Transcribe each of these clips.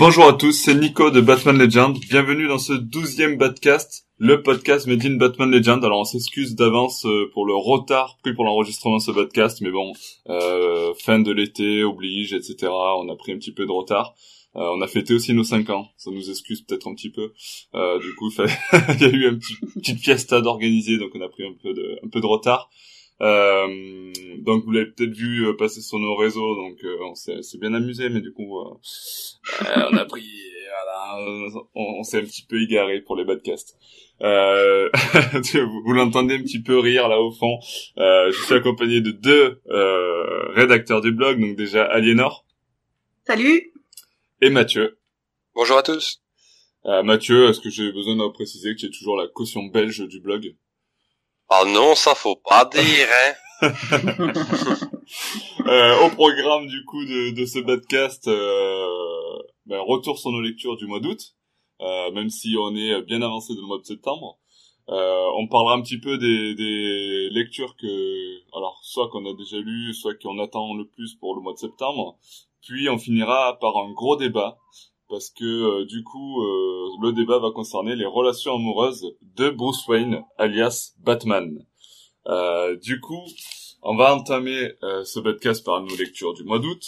Bonjour à tous, c'est Nico de Batman Legend. Bienvenue dans ce douzième podcast, le podcast Made in Batman Legend. Alors on s'excuse d'avance euh, pour le retard pris pour l'enregistrement de ce podcast, mais bon, euh, fin de l'été oblige, etc. On a pris un petit peu de retard. Euh, on a fêté aussi nos 5 ans, ça nous excuse peut-être un petit peu. Euh, du coup, il y a eu un petit petite fiesta d'organiser, donc on a pris un peu de retard. Euh, donc vous l'avez peut-être vu euh, passer sur nos réseaux, donc euh, on s'est bien amusé, mais du coup euh, on a pris, voilà, on, s'est un petit peu égaré pour les podcasts. vous, vous l'entendez un petit peu rire là au fond. je suis accompagné de deux rédacteurs du blog, donc déjà Aliénor. Salut. Et Mathieu. Bonjour à tous. Mathieu, est-ce que j'ai besoin de préciser que tu es toujours la caution belge du blog? Oh non, ça faut pas dire, hein. euh, au programme du coup de, de ce podcast, euh, ben, retour sur nos lectures du mois d'août, euh, même si on est bien avancé dans le mois de septembre. Euh, on parlera un petit peu des, des lectures que, alors soit qu'on a déjà lues, soit qu'on attend le plus pour le mois de septembre. Puis on finira par un gros débat parce que euh, du coup euh, le débat va concerner les relations amoureuses de Bruce Wayne alias Batman. Euh, du coup, on va entamer ce podcast par nos lectures du mois d'août.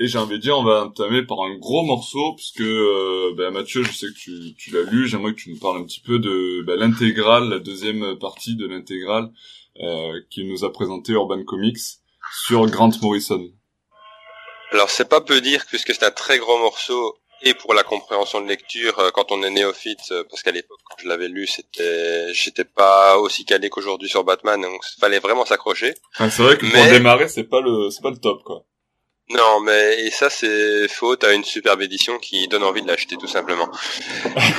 Et j'ai envie de dire, on va entamer par un gros morceau, puisque ben, Mathieu, je sais que tu, tu l'as lu, j'aimerais que tu nous parles un petit peu de ben, l'intégrale, la deuxième partie de l'intégrale euh, qu'il nous a présenté Urban Comics sur Grant Morrison. Alors c'est pas peu dire puisque c'est un très gros morceau et pour la compréhension de lecture euh, quand on est néophyte euh, parce qu'à l'époque quand je l'avais lu c'était j'étais pas aussi calé qu'aujourd'hui sur Batman donc fallait vraiment s'accrocher. c'est vrai que pour démarrer c'est pas le c'est pas le top quoi. Non, mais et ça c'est faute à une superbe édition qui donne envie de l'acheter tout simplement.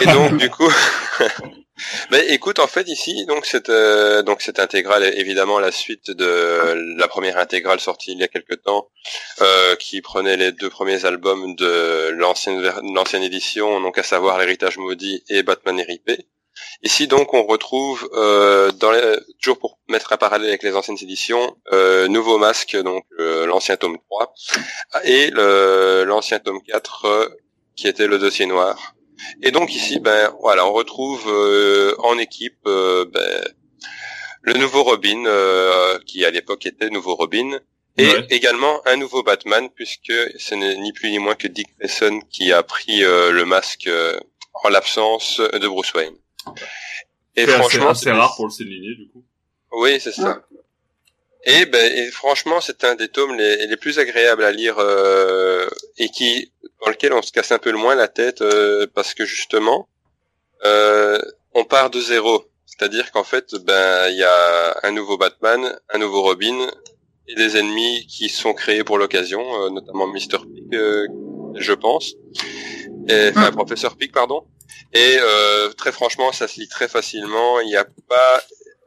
et donc du coup, mais écoute, en fait ici donc cette euh, donc cette intégrale est évidemment la suite de la première intégrale sortie il y a quelque temps, euh, qui prenait les deux premiers albums de l'ancienne l'ancienne édition, donc à savoir l'héritage maudit et Batman RIP. Ici donc on retrouve euh, dans les, toujours pour mettre un parallèle avec les anciennes éditions, euh, nouveau masque donc euh, l'ancien tome 3 et l'ancien tome 4 euh, qui était le dossier noir. Et donc ici ben voilà on retrouve euh, en équipe ben, le nouveau Robin qui à l'époque était nouveau Robin et également un nouveau Batman puisque ce n'est ni plus ni moins que Dick Grayson qui a pris le masque en l'absence de Bruce Wayne. Et franchement, c'est rare pour le souligner du coup. Oui, c'est ça. Et ben, et franchement, c'est un des tomes les, les, plus agréables à lire euh, et qui dans lequel on se casse un peu le moins la tête euh, parce que justement, euh, on part de zéro. C'est-à-dire qu'en fait, ben, il y a un nouveau Batman, un nouveau Robin et des ennemis qui sont créés pour l'occasion, euh, notamment Mr. Pig, euh, je pense, et, enfin Professeur Pig, pardon. Et euh, très franchement, ça se lit très facilement. Il n'y a pas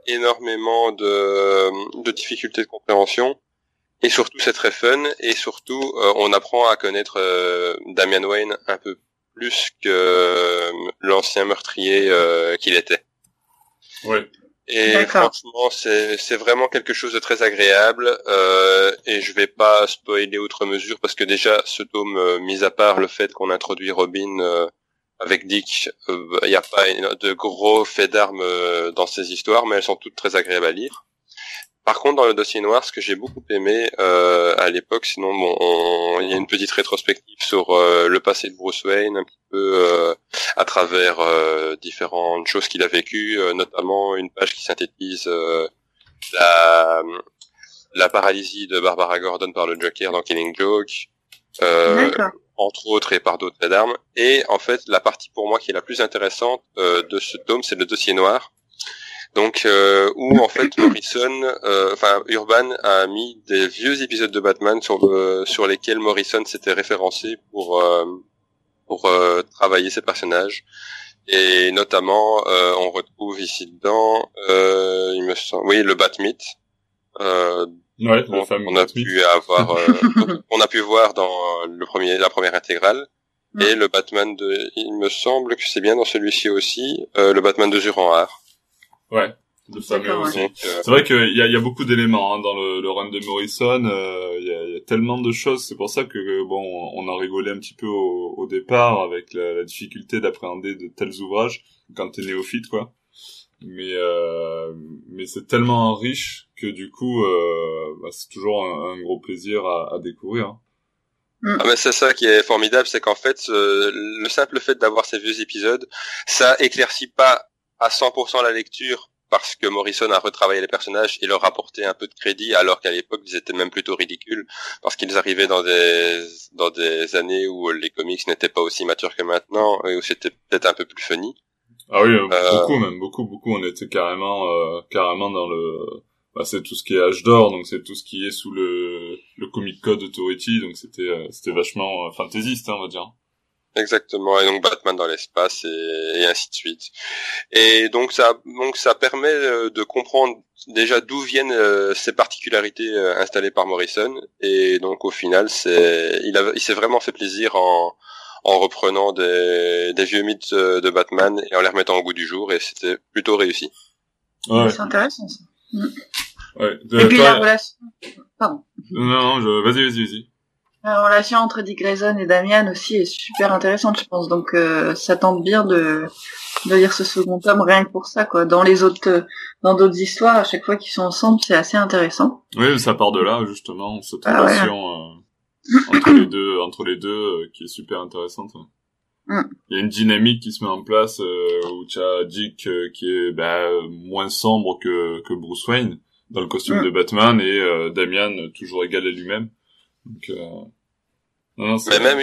énormément de, de difficultés de compréhension. Et surtout, c'est très fun. Et surtout, euh, on apprend à connaître euh, Damian Wayne un peu plus que euh, l'ancien meurtrier qu'il était. Ouais. Et franchement, c'est vraiment quelque chose de très agréable. et je vais pas spoiler outre mesure parce que déjà, ce tome, mis à part le fait qu'on introduit Robin avec Dick, il euh, n'y a pas de gros faits d'armes euh, dans ces histoires, mais elles sont toutes très agréables à lire. Par contre, dans le dossier noir, ce que j'ai beaucoup aimé euh, à l'époque, sinon bon, il y a une petite rétrospective sur le passé de Bruce Wayne, un petit peu à travers différentes choses qu'il a vécues, notamment une page qui synthétise la la paralysie de Barbara Gordon par le Joker dans Killing Joke. Euh, entre autres et par d'autres d'armes. Et en fait, la partie pour moi qui est la plus intéressante euh, de ce tome, c'est le dossier noir. Donc euh, où en fait Morrison, euh, enfin Urban a mis des vieux épisodes de Batman sur sur lesquels Morrison s'était référencé pour pour travailler ses personnages. Et notamment, on retrouve ici dedans, il me semble, oui, le Batmite, euh, Ouais, on, on a pu avoir, euh, on a pu voir dans le premier, la première intégrale. Et le Batman de, il me semble que c'est bien dans celui-ci aussi, euh, le Batman de Zuranhar. Ouais, le fameux aussi. Euh, c'est vrai qu'il y a, y a beaucoup d'éléments hein, dans le, le, run de Morrison. Il y a, y, a, tellement de choses. C'est pour ça que bon, on a rigolé un petit peu au, au départ avec la, la difficulté d'appréhender de tels ouvrages quand t'es néophyte, quoi. Mais euh, mais c'est tellement riche que du coup, euh, bah, c'est toujours un, un, gros plaisir à, à découvrir. Hein. Mm. Ah mais c'est ça qui est formidable, c'est qu'en fait, le simple fait d'avoir ces vieux épisodes, ça éclaircit pas à 100% la lecture parce que Morrison a retravaillé les personnages et leur apporté un peu de crédit, alors qu'à l'époque ils étaient même plutôt ridicules parce qu'ils arrivaient dans des dans des années où les comics n'étaient pas aussi matures que maintenant et où c'était peut-être un peu plus funny. Ah oui, euh, euh, beaucoup même, beaucoup, beaucoup. On était carrément, euh, carrément dans le bah, c'est tout ce qui est âge d'or, donc c'est tout ce qui est sous le, le Comic Code Authority, donc c'était euh, c'était vachement euh, fantaisiste, hein, on va dire. Exactement, et donc Batman dans l'espace et, et, ainsi de suite. Et donc ça donc ça permet euh, de comprendre déjà d'où viennent ces particularités installées par Morrison et donc au final c'est il a il s'est vraiment fait plaisir en en reprenant des, des vieux mythes de Batman et en les remettant au goût du jour et c'était plutôt réussi. Ouais. C'est intéressant ça. Mm. Ouais. De, Et puis la relation... Pardon. Non, je... vas-y, vas-y, vas-y. La relation entre Dick Grayson et Damian aussi est super intéressante, je pense. Donc euh, ça tente bien de, de lire ce second tome rien que pour ça, quoi. Dans les autres, dans d'autres histoires, à chaque fois qu'ils sont ensemble, c'est assez intéressant. Oui, ça part de là justement cette ah, relation ouais. euh, entre les deux, entre les deux, euh, qui est super intéressante. Mm. Il y a une dynamique qui se met en place euh, où tu as Dick euh, qui est bah, moins sombre que, que Bruce Wayne dans le costume mm. de Batman et euh, Damian toujours égal à lui-même. Donc, euh... non, Mais même,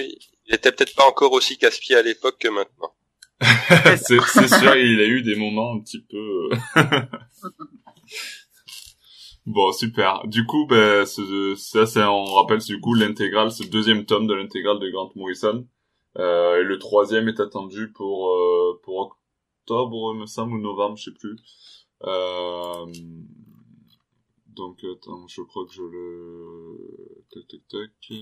il était peut-être pas encore aussi casse-pied à l'époque que maintenant. c'est sûr, il a eu des moments un petit peu... bon, super. Du coup, bah, ça, c'est, on rappelle, du coup, l'intégrale, c'est le deuxième tome de l'intégrale de Grant Morrison. Euh, et le troisième est attendu pour euh, pour octobre, me semble, ou novembre, je sais plus. Euh, donc attends, je crois que je le tac tac tac.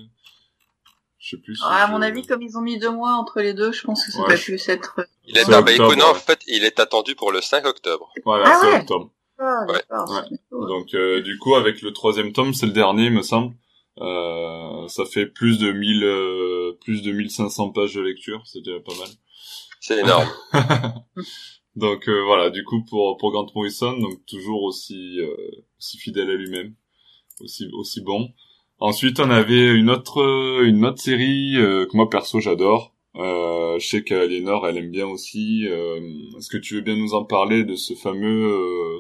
Je sais plus. Si à mon avis, comme ils ont mis deux mois entre les deux, je pense que ça ouais. plus être. Il est, bah, octobre, en fait, il est attendu pour le 5 octobre. Voilà, ah c'est ouais. octobre. Ah, ouais. Donc euh, du coup, avec le troisième tome, c'est le dernier, me semble. Euh, ça fait plus de 1000, euh, plus de 1500 pages de lecture, c'est déjà pas mal. C'est énorme. donc euh, voilà, du coup pour pour Grant Morrison, donc toujours aussi euh, aussi fidèle à lui-même, aussi aussi bon. Ensuite, on avait une autre une autre série que moi perso j'adore. Je sais qu'Aliénor elle aime bien aussi. Est-ce que tu veux bien nous en parler de ce fameux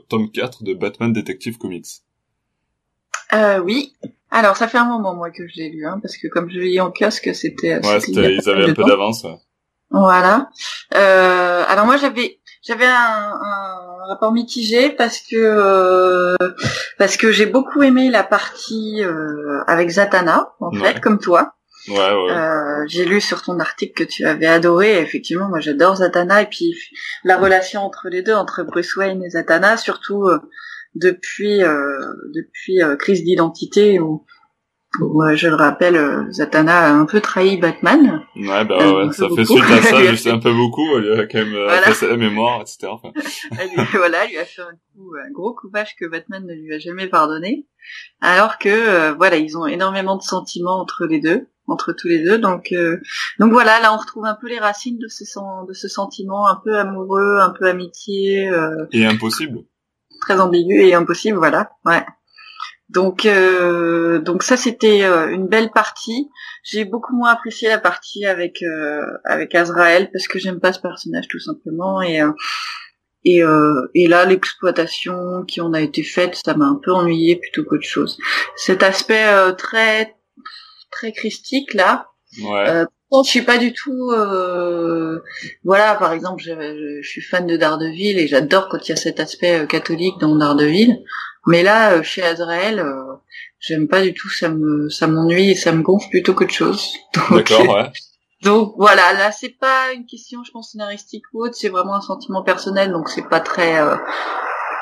tome 4 de Batman Detective Comics? Euh, oui. Alors, ça fait un moment, moi, que je l'ai lu, hein, parce que comme je l'ai lu en kiosque, c'était... Ouais, c'était, ils avaient un peu d'avance. Ouais. Voilà. Euh, alors moi, j'avais j'avais un, un, rapport mitigé parce que euh, parce que j'ai beaucoup aimé la partie euh, avec Zatanna, en ouais. fait, comme toi. Ouais, ouais. Euh, j'ai lu sur ton article que tu avais adoré. Effectivement, moi, j'adore Zatanna et puis la relation entre les deux, entre Bruce Wayne et Zatanna, surtout euh, depuis euh, depuis euh, crise d'identité où, où euh, je le rappelle Zatanna a un peu trahi Batman. Ouais bah ouais, ça fait suite à ça, sais un peu beaucoup, elle a quand même voilà. fait la mémoire, etc. Enfin. elle, voilà, lui a fait un coup, un gros coupage que Batman ne lui a jamais pardonné, alors que voilà, ils ont énormément de sentiments entre les deux entre tous les deux. Donc, euh, donc voilà, là on retrouve un peu les racines de ce, de ce sentiment un peu amoureux, un peu amitié. Euh, et impossible très ambigu et impossible, voilà. Ouais. Donc, euh, donc ça c'était euh, une belle partie. J'ai beaucoup moins apprécié la partie avec euh, avec Azrael parce que j'aime pas ce personnage tout simplement et euh, et, euh, et là l'exploitation qui en a été faite, ça m'a un peu ennuyé plutôt qu'autre chose. Cet aspect très très christique là. Ouais. je suis pas du tout. Euh... Voilà, par exemple, je, je, suis fan de Daredevil et j'adore quand il y a cet aspect euh, catholique dans Daredevil. Mais là, euh, chez Azrael, euh, j'aime pas du tout. Ça me, ça m'ennuie et ça me gonfle plutôt qu'autre chose. D'accord, ouais. Donc voilà, là c'est pas une question, je pense scénaristique ou autre, c'est vraiment un sentiment personnel, donc c'est pas très.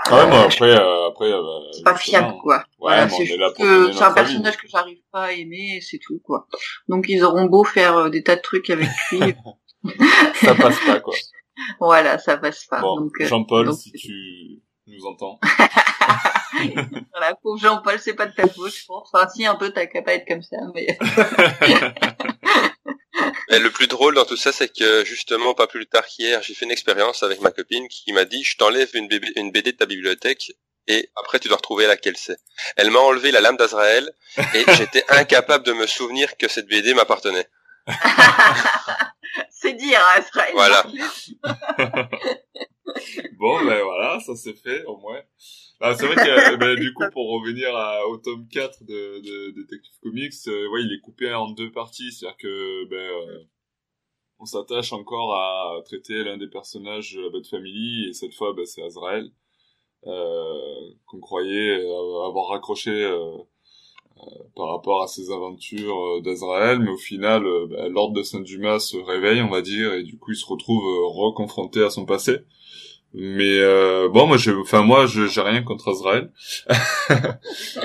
Euh, ah ouais, moi après, euh, après. Euh, c'est pas fiable, quoi. Ouais, voilà, c'est c'est un personnage que j'arrive pas à aimer, c'est tout, quoi. Donc ils auront beau faire euh, des tas de trucs avec lui. ça passe pas, quoi. voilà, ça passe pas. Bon, donc, Jean-Paul, si tu nous entend. voilà, pauvre Jean-Paul, c'est pas de ta faute, je pense. Enfin, si, un peu, t'as qu'à pas être comme ça, mais... Et le plus drôle dans tout ça, c'est que justement, pas plus tard qu'hier, j'ai fait une expérience avec ma copine qui m'a dit, je t'enlève une, une BD de ta bibliothèque et après tu dois retrouver laquelle c'est. Elle m'a enlevé la lame d'Azraël et j'étais incapable de me souvenir que cette BD m'appartenait. c'est dire, Azraël. Voilà. bon, ben voilà, ça c'est fait au moins. Ah, c'est vrai que ben, du coup, pour revenir à, au tome 4 de, de, Detective Comics, euh, ouais, il est coupé en deux parties, c'est-à-dire que ben, euh, on s'attache encore à traiter l'un des personnages de la Bad Family, et cette fois, ben, c'est Azrael, euh, qu'on croyait avoir raccroché euh, par rapport à ses aventures d'Azrael, mais au final, ben, l'ordre de Saint-Dumas se réveille, on va dire, et du coup, il se retrouve reconfronté à son passé. Mais euh, bon, moi, j'ai, enfin moi, j'ai rien contre Azrael.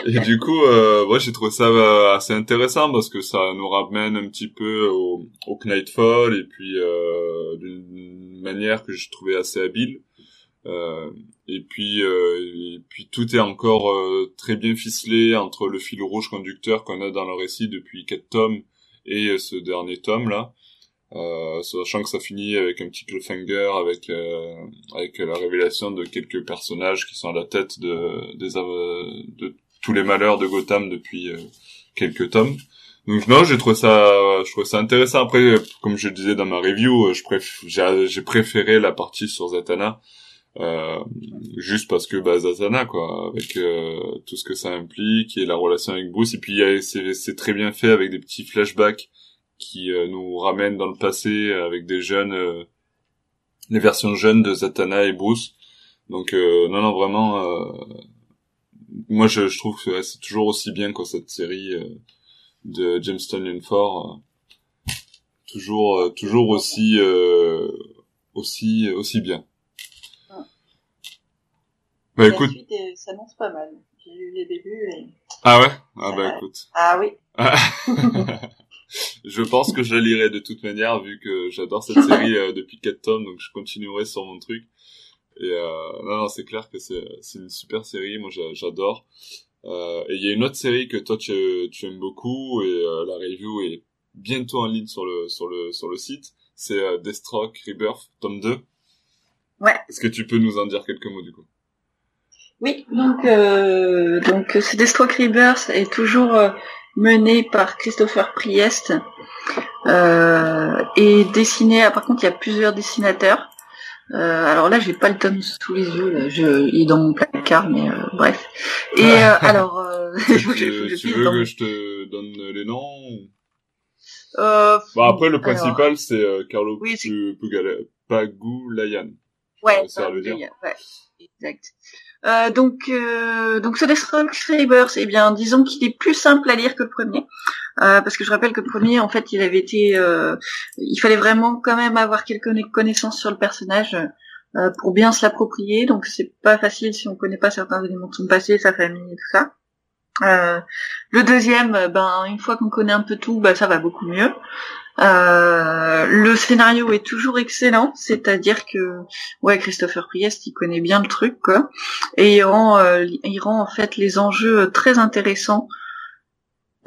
et du coup, euh, moi, j'ai trouvé ça euh, assez intéressant parce que ça nous ramène un petit peu au, au Knightfall et puis euh, d'une manière que je trouvais assez habile. Euh, et puis, euh, et puis tout est encore euh, très bien ficelé entre le fil rouge conducteur qu'on a dans le récit depuis quatre tomes et ce dernier tome là. Euh, sachant que ça finit avec un petit cliffhanger avec euh, avec la révélation de quelques personnages qui sont à la tête de des de tous les malheurs de Gotham depuis euh, quelques tomes. Donc non, j'ai trouvé ça je trouve ça intéressant après comme je le disais dans ma review, j'ai préféré la partie sur Zatanna. Euh, juste parce que bah Zatanna quoi avec tout ce que ça implique et la relation avec Bruce et puis c'est très bien fait avec des petits flashbacks qui euh, nous ramène dans le passé avec des jeunes, euh, les versions jeunes de Zatanna et Bruce. Donc euh, non, non, vraiment, moi je, je, trouve que c'est toujours aussi bien que cette série de James Stanley Ford, toujours, toujours aussi, aussi, aussi bien. Bah la écoute, suite s'annonce pas mal. J'ai lu les débuts et. Ah ouais, ah bah écoute. Ah oui. je pense que je la lirai de toute manière vu que j'adore cette série euh, depuis 4 tomes donc je continuerai sur mon truc et euh, non, non c'est clair que c'est c'est une super série moi j'adore euh, et il y a une autre série que toi tu, tu aimes beaucoup et euh, la review est bientôt en ligne sur le sur le sur le site c'est euh, Deathstroke Rebirth tome 2 ouais est-ce que tu peux nous en dire quelques mots du coup? Oui, donc euh, donc ce Deathstroke Rebirth est toujours mené par Christopher Priest euh, et dessiné. Ah, par contre, il y a plusieurs dessinateurs. Euh, alors là, j'ai pas le tome sous les yeux. Je, il est dans mon placard, mais euh, bref. Et euh, alors, euh, tu, veux que je te donne les noms euh, bah, après, le principal, c'est Carlo oui, Pagulayan. Ouais. Ouais, exact. Euh, donc, euh, donc ce Deathstroke Rebirth, eh bien, disons qu'il est plus simple à lire que le premier, euh, parce que je rappelle que le premier, en fait, il avait été, euh, il fallait vraiment quand même avoir quelques connaissances sur le personnage euh, pour bien se l'approprier. Donc, c'est pas facile si on connaît pas certains éléments de son passé, sa famille et tout ça. Euh, le deuxième, ben une fois qu'on connaît un peu tout, ben, ça va beaucoup mieux. Euh, le scénario est toujours excellent, c'est-à-dire que ouais Christopher Priest il connaît bien le truc quoi, et il rend euh, il rend en fait les enjeux très intéressants.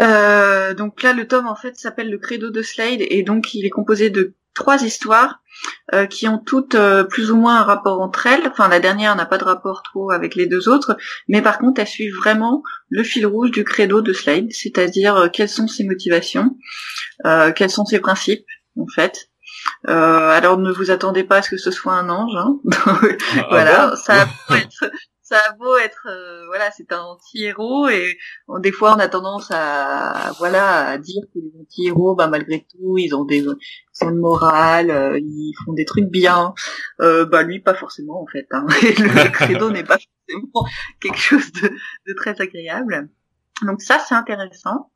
Euh, donc là le tome en fait s'appelle le Credo de Slade et donc il est composé de trois histoires euh, qui ont toutes euh, plus ou moins un rapport entre elles. Enfin, la dernière n'a pas de rapport trop avec les deux autres, mais par contre, elles suivent vraiment le fil rouge du credo de Slade, c'est-à-dire euh, quelles sont ses motivations, quels sont ses principes, en fait. alors ne vous attendez pas à ce que ce soit un ange, hein. Ah voilà, ça peut être ça a beau être euh, voilà c'est un anti-héros et des fois on a tendance à voilà à dire que les anti-héros bah malgré tout ils ont des ils ont une morale euh, ils font des trucs bien euh, bah lui pas forcément en fait hein. le, credo n'est pas forcément quelque chose de, de très agréable donc ça c'est intéressant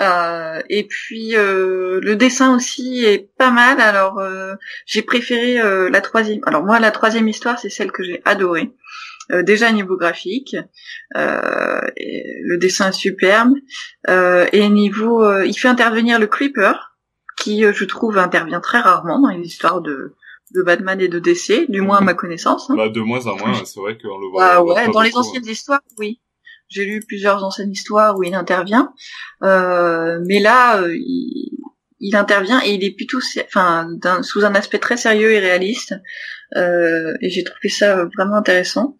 euh, et puis euh, le dessin aussi est pas mal. Alors euh, j'ai préféré la troisième. Alors moi la troisième histoire c'est celle que j'ai adorée. Euh, déjà niveau graphique, euh, le dessin est superbe, euh, et niveau, il fait intervenir le creeper, qui je trouve intervient très rarement dans les histoires de de Batman et de DC, du moins à ma connaissance. Hein. Bah, de moins en moins, c'est vrai qu'on le voit. Ah ouais, dans les anciennes histoires, oui. J'ai lu plusieurs anciennes histoires où il intervient, euh, mais là, euh, il, intervient et il est plutôt, enfin, sous un aspect très sérieux et réaliste. Euh, et j'ai trouvé ça vraiment intéressant.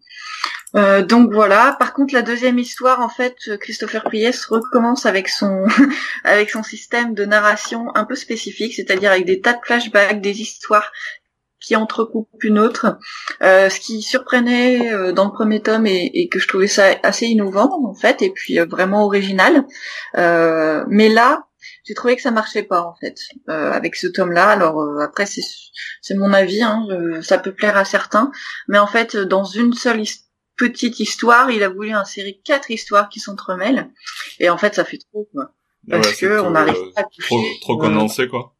Euh, donc voilà. Par contre, la deuxième histoire, en fait, Christopher Priest recommence avec son avec son système de narration un peu spécifique, c'est-à-dire avec des tas de flashbacks, des histoires qui entrecoupent une autre. Euh, ce qui surprenait euh, dans le premier tome et, que je trouvais ça assez innovant en fait, et puis vraiment original. mais là, j'ai trouvé que ça marchait pas en fait avec ce tome-là. Alors après, c'est c'est mon avis, hein, ça peut plaire à certains, mais en fait, dans une seule histoire petite histoire, il a voulu insérer quatre histoires qui s'entremêlent. Et en fait, ça fait trop, quoi. Parce que on n'arrive pas à toucher. Trop, trop condensé, quoi.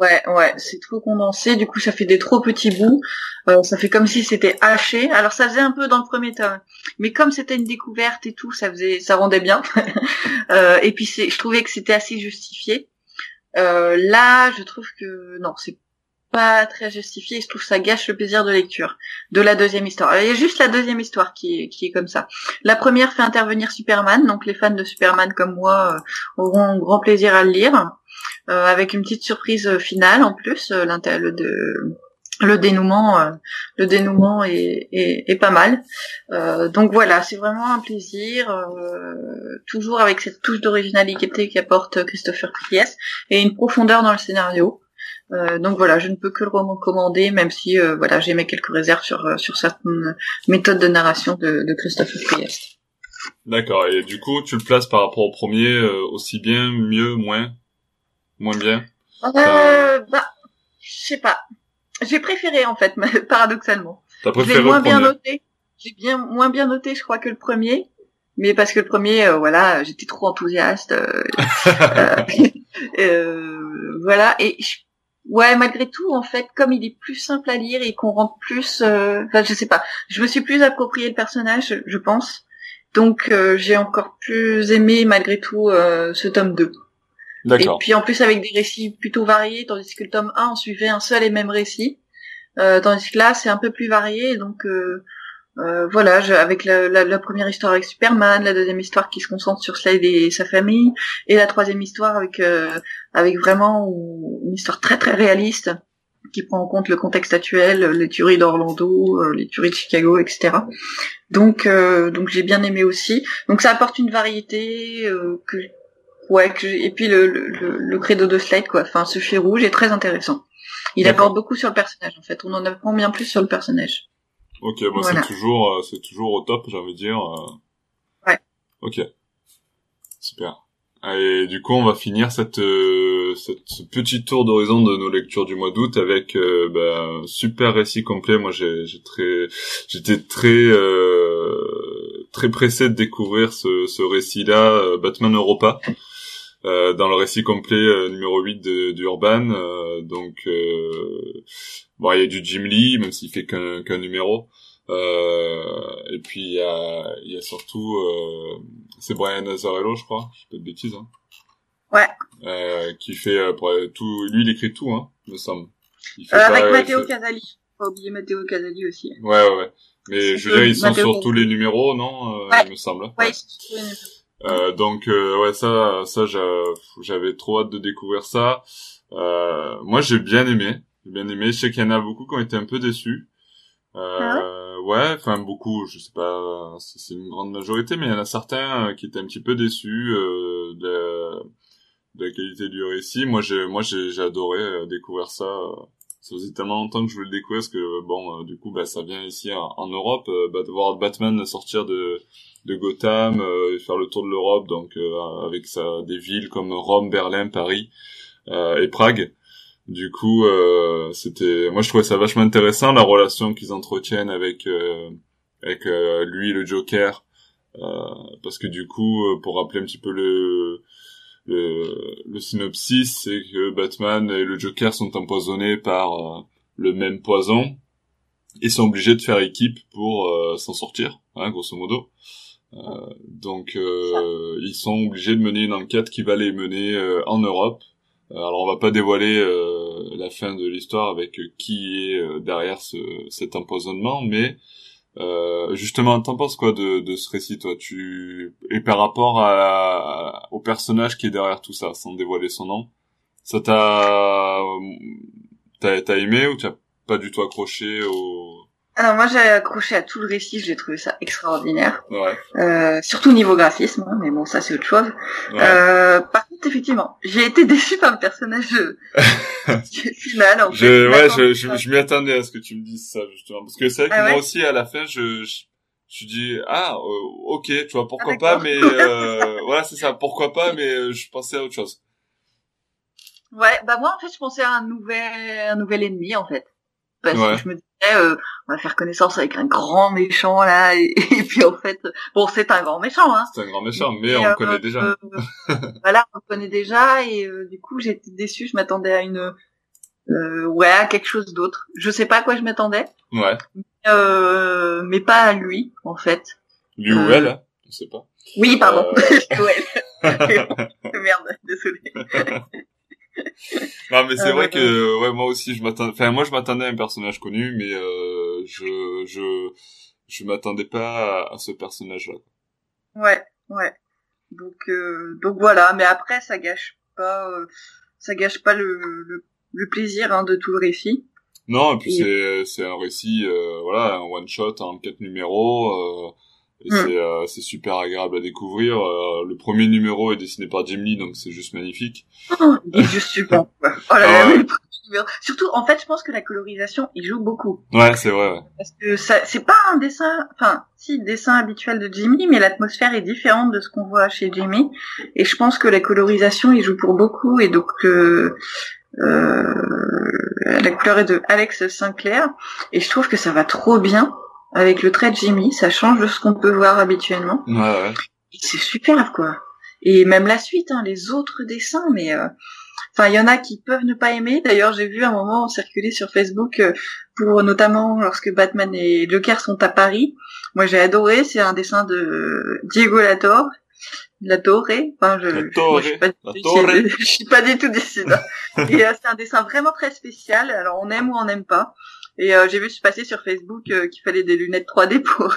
Ouais, ouais, c'est trop condensé. Du coup, ça fait des trop petits bouts. Euh, ça fait comme si c'était haché. Alors, ça faisait un peu dans le premier tome, mais comme c'était une découverte et tout, ça faisait, ça rendait bien. euh, et puis, je trouvais que c'était assez justifié. Euh, là, je trouve que non, c'est pas très justifié. Je trouve ça gâche le plaisir de lecture de la deuxième histoire. Il y a juste la deuxième histoire qui est, qui est comme ça. La première fait intervenir Superman, donc les fans de Superman comme moi euh, auront grand plaisir à le lire, euh, avec une petite surprise finale en plus. Euh, le, le dénouement, le dénouement est, est, pas mal. donc voilà, c'est vraiment un plaisir, toujours avec cette touche d'originalité qu'apporte Christopher Priest et une profondeur dans le scénario. Euh, donc voilà, je ne peux que le recommander, même si euh, voilà, j'ai mis quelques réserves sur euh, sur certaines méthodes de narration de, de Christophe Priest. D'accord. Et du coup, tu le places par rapport au premier aussi bien, mieux, moins, moins bien? Euh, bah, je sais pas. J'ai préféré en fait, paradoxalement. T'as préféré moins bien noté. J'ai bien moins bien noté, je crois, que le premier. Mais parce que le premier, voilà, j'étais trop enthousiaste. voilà, et je Ouais, malgré tout, en fait, comme il est plus simple à lire et qu'on rentre plus, euh... enfin, je sais pas, je me suis plus approprié le personnage, je pense. Donc, euh, j'ai encore plus aimé, malgré tout, euh, ce tome 2. D'accord. Et puis, en plus, avec des récits plutôt variés, tandis que le tome 1, on suivait un seul et même récit. Euh, tandis que là, c'est un peu plus varié, donc euh, euh, voilà, je, avec la, la, la, première histoire avec Superman, la deuxième histoire qui se concentre sur Slade et sa famille, et la troisième histoire avec euh, avec vraiment une histoire très très réaliste qui prend en compte le contexte actuel, les tueries d'Orlando, euh, les tueries de Chicago, etc. Donc donc j'ai bien aimé aussi. Donc ça apporte une variété que ouais que et puis le, le, le, credo de Slade quoi. Enfin ce fil rouge est très intéressant. Il apporte beaucoup sur le personnage en fait. On en apprend bien plus sur le personnage. Ok, bah c'est toujours, euh, c'est toujours au top, j'ai envie de dire. Euh. Ouais. Ok. Super. Et du coup, on va finir cette, euh, cette ce petit tour d'horizon de nos lectures du mois d'août avec euh, bah, super récit complet. Moi, j'ai, j'ai très, j'étais très euh, très pressé de découvrir ce, ce récit-là, Batman Europa. Euh, dans le récit complet euh, numéro 8 d'Urban. Euh, donc, bon, il y a du Jim Lee, même s'il fait qu'un qu'un numéro. et puis, il y a, y a surtout... c'est Brian Azzarello, je crois. Je fais pas de bêtises. Hein. Ouais. qui fait pour, tout... Lui, il écrit tout, hein, me semble. Il fait avec Matteo Casali. Pas oublier Matteo Casali aussi. Ouais, ouais, ouais. Mais je veux dire, ils sont sur tous les numéros, non Il me semble. Ouais, ils Euh, donc euh, ouais ça ça j'avais trop hâte de découvrir ça. Euh, moi j'ai bien aimé, j'ai bien aimé. Je sais qu'il y en a beaucoup qui ont été un peu déçus. Euh, ouais, enfin beaucoup, je sais pas si c'est une grande majorité, mais il y en a certains qui étaient un petit peu déçus de, de, la qualité du récit. Moi j'ai moi j'ai adoré découvrir ça. Ça faisait tellement longtemps que je voulais le découvrir parce que bon du coup bah ça vient ici en, Europe, bah, de voir Batman sortir de de Gotham, euh, faire le tour de l'Europe, donc euh, avec ça, des villes comme Rome, Berlin, Paris euh, et Prague. Du coup, c'était, moi je trouvais ça vachement intéressant la relation qu'ils entretiennent avec avec lui le Joker, parce que du coup, pour rappeler un petit peu le le, le synopsis, c'est que Batman et le Joker sont empoisonnés par le même poison et sont obligés de faire équipe pour s'en sortir, hein, grosso modo. Euh, donc euh, ils sont obligés de mener une enquête qui va les mener euh, en Europe. Alors on va pas dévoiler la fin de l'histoire avec qui est derrière ce, cet empoisonnement, mais justement, t'en penses quoi de, de ce récit, toi? Tu et par rapport à, au personnage qui est derrière tout ça, sans dévoiler son nom, ça t'a t'as aimé ou t'as pas du tout accroché au alors moi j'ai accroché à tout le récit, j'ai trouvé ça extraordinaire. Ouais. Euh, surtout niveau graphisme, hein, mais bon ça c'est autre chose. Euh, par contre effectivement, j'ai été déçue par le personnage final. En je, ouais, je, je, je m'y attendais à ce que tu me dises ça justement, parce que c'est vrai que ah moi aussi à la fin je, je, je dis ah euh, ok tu vois pourquoi ah, pas, mais euh, voilà c'est ça pourquoi pas, mais euh, je pensais à autre chose. Ouais bah moi en fait je pensais à un nouvel un nouvel ennemi en fait. Parce que je me euh, on va faire connaissance avec un grand méchant là et, puis en fait bon c'est un grand méchant hein. C'est un grand méchant mais, on le connaît déjà. euh, voilà on le connaît déjà et euh, du coup j'étais déçue je m'attendais à une ouais à quelque chose d'autre. Je sais pas à quoi je m'attendais. Ouais. Mais pas à lui en fait. Lui ou elle hein, je sais pas. Oui pardon. Merde désolé non mais c'est vrai que ouais. moi aussi je m'attendais enfin moi je m'attendais à un personnage connu mais euh, je je je m'attendais pas à, ce personnage là ouais ouais. Donc euh, donc voilà mais après ça gâche pas euh, ça gâche pas le le, plaisir hein, de tout le récit non et puis c'est c'est un récit euh, voilà un one shot en quatre numéros et hmm. c'est euh, c'est super agréable à découvrir. Euh, le premier numéro est dessiné par Jim Lee, donc c'est juste magnifique. Oh, il est juste super. Oh là là, ah Surtout, en fait, je pense que la colorisation, il joue beaucoup. Ouais, c'est vrai. Ouais. Parce que ça, c'est pas un dessin, enfin, si, dessin habituel de Jimmy, mais l'atmosphère est différente de ce qu'on voit chez Jimmy. Et je pense que la colorisation, il joue pour beaucoup, et donc euh, euh, la couleur est de Alex Sinclair, et je trouve que ça va trop bien avec le trait de Jimmy, ça change de ce qu'on peut voir habituellement. Ouais, ouais. C'est super quoi. Et même la suite, hein, les autres dessins, mais euh, enfin il y en a qui peuvent ne pas aimer. D'ailleurs, j'ai vu un moment circuler sur Facebook euh, pour notamment lorsque Batman et Joker sont à Paris. Moi, j'ai adoré. C'est un dessin de Diego Latorre. La Enfin, je, je, suis pas, du, je suis pas du tout décidé. et euh, c'est un dessin vraiment très spécial. Alors, on aime ou on n'aime pas. Et euh, j'ai vu se passer sur Facebook euh, qu'il fallait des lunettes 3D pour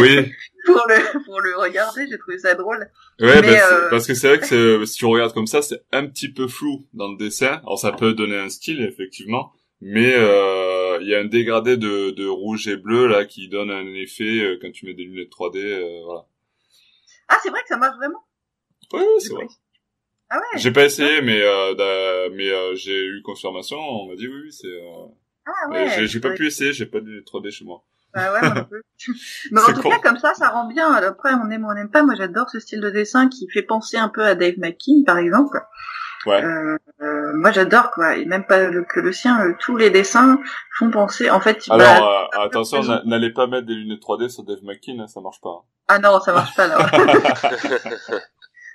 oui. pour le pour le regarder. J'ai trouvé ça drôle. Ouais, bah, euh, parce que c'est vrai que si tu regardes comme ça, c'est un petit peu flou dans le dessin. Alors ça peut donner un style effectivement, mais il y a un dégradé de, de rouge et bleu là qui donne un effet quand tu mets des lunettes 3D. voilà. Ah, c'est vrai que ça marche vraiment? Oui, c'est vrai. Ah ouais. J'ai pas essayé, mais mais j'ai eu confirmation. On m'a dit oui, oui, c'est. Ah ouais. J'ai pas pu essayer, j'ai pas de 3D chez moi. Bah ouais, moi Mais en tout cas, comme ça, ça rend bien. Après, on aime ou on n'aime pas. Moi, j'adore ce style de dessin qui fait penser un peu à Dave McKean, par exemple. Ouais. Euh, euh, moi, j'adore quoi. Et même pas que le sien. Euh, tous les dessins font penser. En fait. Alors, bah, attention, n'allez pas mettre des lunettes 3D sur Dave McKean, hein, ça marche pas. Ah non, ça marche pas là.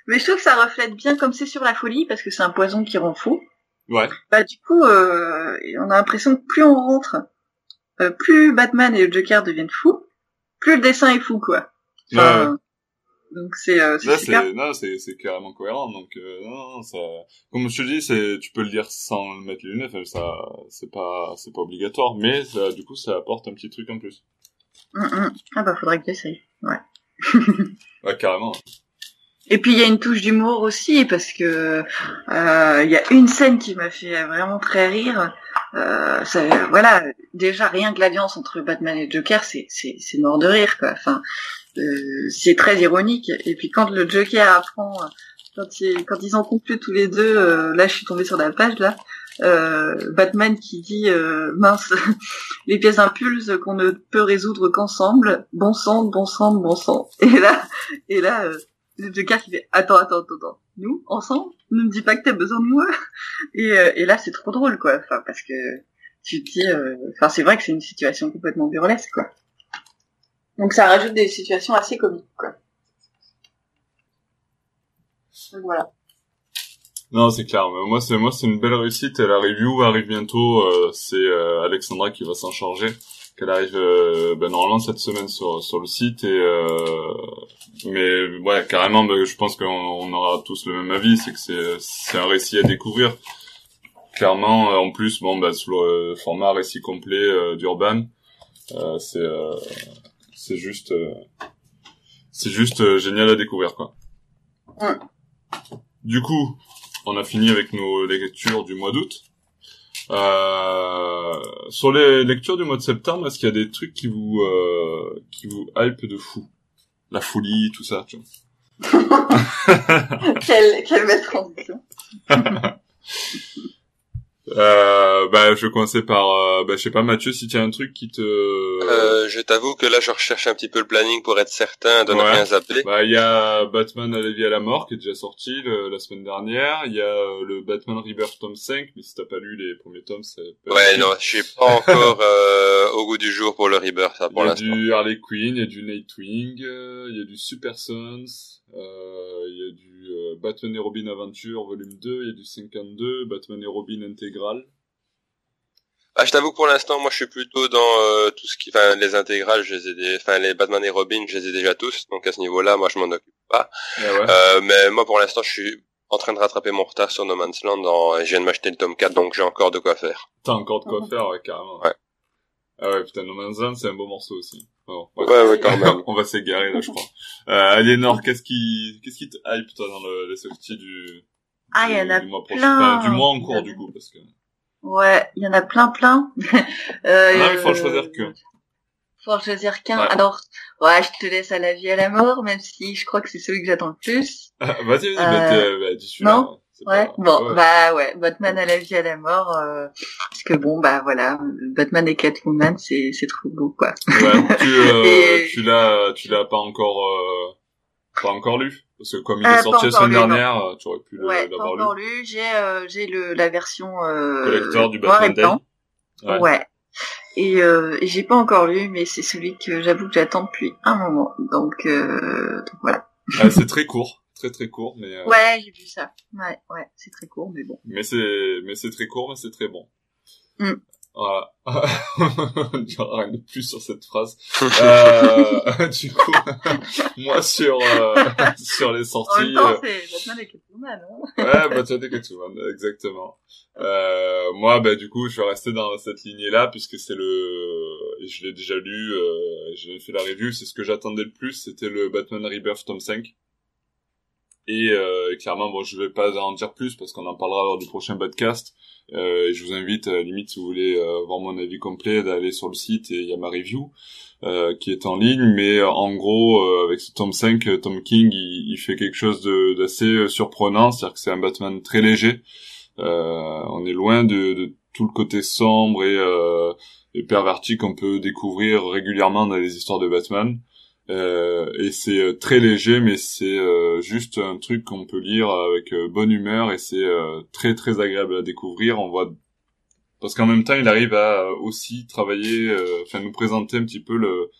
Mais je trouve que ça reflète bien comme c'est sur la folie parce que c'est un poison qui rend fou. Ouais. Bah du coup, euh, on a l'impression que plus on rentre, euh, plus Batman et le Joker deviennent fous, plus le dessin est fou, quoi. Donc c'est euh, c'est non c'est c'est carrément cohérent donc euh, non, ça comme je te dis c'est tu peux le dire sans mettre les lunettes ça c'est pas c'est pas obligatoire mais ça, du coup ça apporte un petit truc en plus. Mm, mm. Ah bah faudrait que j'essaye ouais. ouais carrément. Et puis il y a une touche d'humour aussi parce que euh, il y a une scène qui m'a fait vraiment très rire. Euh, ça, voilà, déjà rien que l'alliance entre Batman et Joker, c'est c'est c'est mort de rire quoi. Enfin, euh, c'est très ironique. Et puis quand le Joker apprend, quand ils quand ils ont conclu tous les deux, euh, là je suis tombée sur la page là. Euh, Batman qui dit mince les pièces impulses qu'on ne peut résoudre qu'ensemble bon sang bon sang bon sang et là et là le qui fait attends attends attends attends nous ensemble ne me dis pas que t'as besoin de moi et, euh, et là c'est trop drôle quoi enfin parce que tu te dis euh, enfin c'est vrai que c'est une situation complètement burlesque quoi donc ça rajoute des situations assez comiques quoi donc voilà non, c'est clair. Moi, c'est moi, c'est une belle réussite. La review arrive bientôt. Euh, c'est Alexandra qui va s'en charger qu'elle arrive euh, ben, normalement cette semaine sur sur le site et euh, mais ouais carrément ben, je pense qu'on on aura tous le même avis c'est que c'est c'est un récit à découvrir clairement, en plus, bon, bah, sous le format récit complet d'Urban, c'est c'est juste c'est juste génial à découvrir quoi. Ouais. Du coup, on a fini avec nos lectures du mois d'août. Euh, sur les lectures du mois de septembre, est-ce qu'il y a des trucs qui vous euh, qui vous hype de fou? La folie, tout ça, tu vois. quelle, quelle belle transition. Euh, bah, je vais commencer par, euh, bah, je sais pas, Mathieu, si tu as un truc qui te... Euh, je t'avoue que là, je recherche un petit peu le planning pour être certain de ne rien zapper. Bah, il y a Batman à la vie à la mort qui est déjà sorti la semaine dernière. Il y a euh, le Batman Rebirth tome 5, mais si t'as pas lu les premiers tomes, c'est... Ouais, non, je suis pas encore euh, au goût du jour pour le Rebirth, l'instant. Il y a du Harley Quinn, il y a du Nightwing, il y a du Super Sons, il y a du euh, Batman et Robin Aventure volume 2, il y a du 52, Batman et Robin intégral. Ah, je t'avoue que pour l'instant, moi, je suis plutôt dans euh, tout ce qui, enfin, les intégrales, je les ai, enfin, les Batman et Robin, je les ai déjà tous, donc à ce niveau-là, moi, je m'en occupe pas. Ah ouais. euh, mais moi, pour l'instant, je suis en train de rattraper mon retard sur No Man's Land. En... Je viens de m'acheter le tome 4, donc j'ai encore de quoi faire. T'as encore de quoi faire, ouais, carrément. Ouais. Ah ouais, putain, No Man's Land, c'est un beau morceau aussi. ouais, ouais, quand même. On va s'égarer, là, je crois. Euh, Aliénor, qu'est-ce qui, qu'est-ce qui te hype, toi, dans le, les sorties du, ah, il y en a du mois prochain? Plein. Enfin, du mois en cours, du coup, parce que. Ouais, il y en a plein, plein. euh, non, il faut en choisir que. Faut en choisir qu'un. Alors, ouais, je te laisse à la vie à la mort, même si je crois que c'est celui que j'attends le plus. vas-y, vas-y, euh... bah, dis celui-là. Non? Ouais, bon, ouais. bah ouais, Batman à la vie à la mort, euh, parce que bon, bah voilà, Batman et Catwoman, c'est c'est trop beau quoi. Ouais, tu euh, et... tu l'as tu l'as pas encore euh, pas encore lu parce que comme il est sorti la semaine lu, dernière, non. tu aurais pu ouais, l'avoir lu. encore lu. J'ai euh, j'ai le la version euh, collector du Batman Day. Ouais. ouais. Et, euh, et j'ai pas encore lu, mais c'est celui que j'avoue que j'attends depuis un moment. Donc, euh, donc voilà. Ah, c'est très court très très court mais euh... ouais j'ai vu ça. Ouais ouais c'est très court mais bon. mais c'est mais c'est très court mais c'est très bon. Mm. voilà je rien de plus sur cette phrase. Euh, du coup moi sur euh, sur les sorties en même temps, c'est Batman et Catwoman hein. Ouais Batman et Catwoman exactement. Euh, moi bah du coup je vais rester dans cette lignée là puisque c'est le je l'ai déjà lu euh, j'ai fait la review c'est ce que j'attendais le plus c'était le Batman Rebirth tome 5 et euh, clairement, bon, je vais pas en dire plus parce qu'on en parlera lors du prochain podcast. Euh, je vous invite, à limite, si vous voulez euh, voir mon avis complet, d'aller sur le site et il y a ma review euh, qui est en ligne. Mais en gros, euh, avec ce tome 5, Tom King, il, il fait quelque chose d'assez surprenant. C'est-à-dire que c'est un Batman très léger. on est loin de, de, tout le côté sombre et, et perverti qu'on peut découvrir régulièrement dans les histoires de Batman. Euh, et c'est euh, très léger, mais c'est euh, juste un truc qu'on peut lire avec bonne humeur et c'est très très agréable à découvrir. On voit parce qu'en même temps, il arrive à aussi travailler, enfin nous présenter un petit peu le,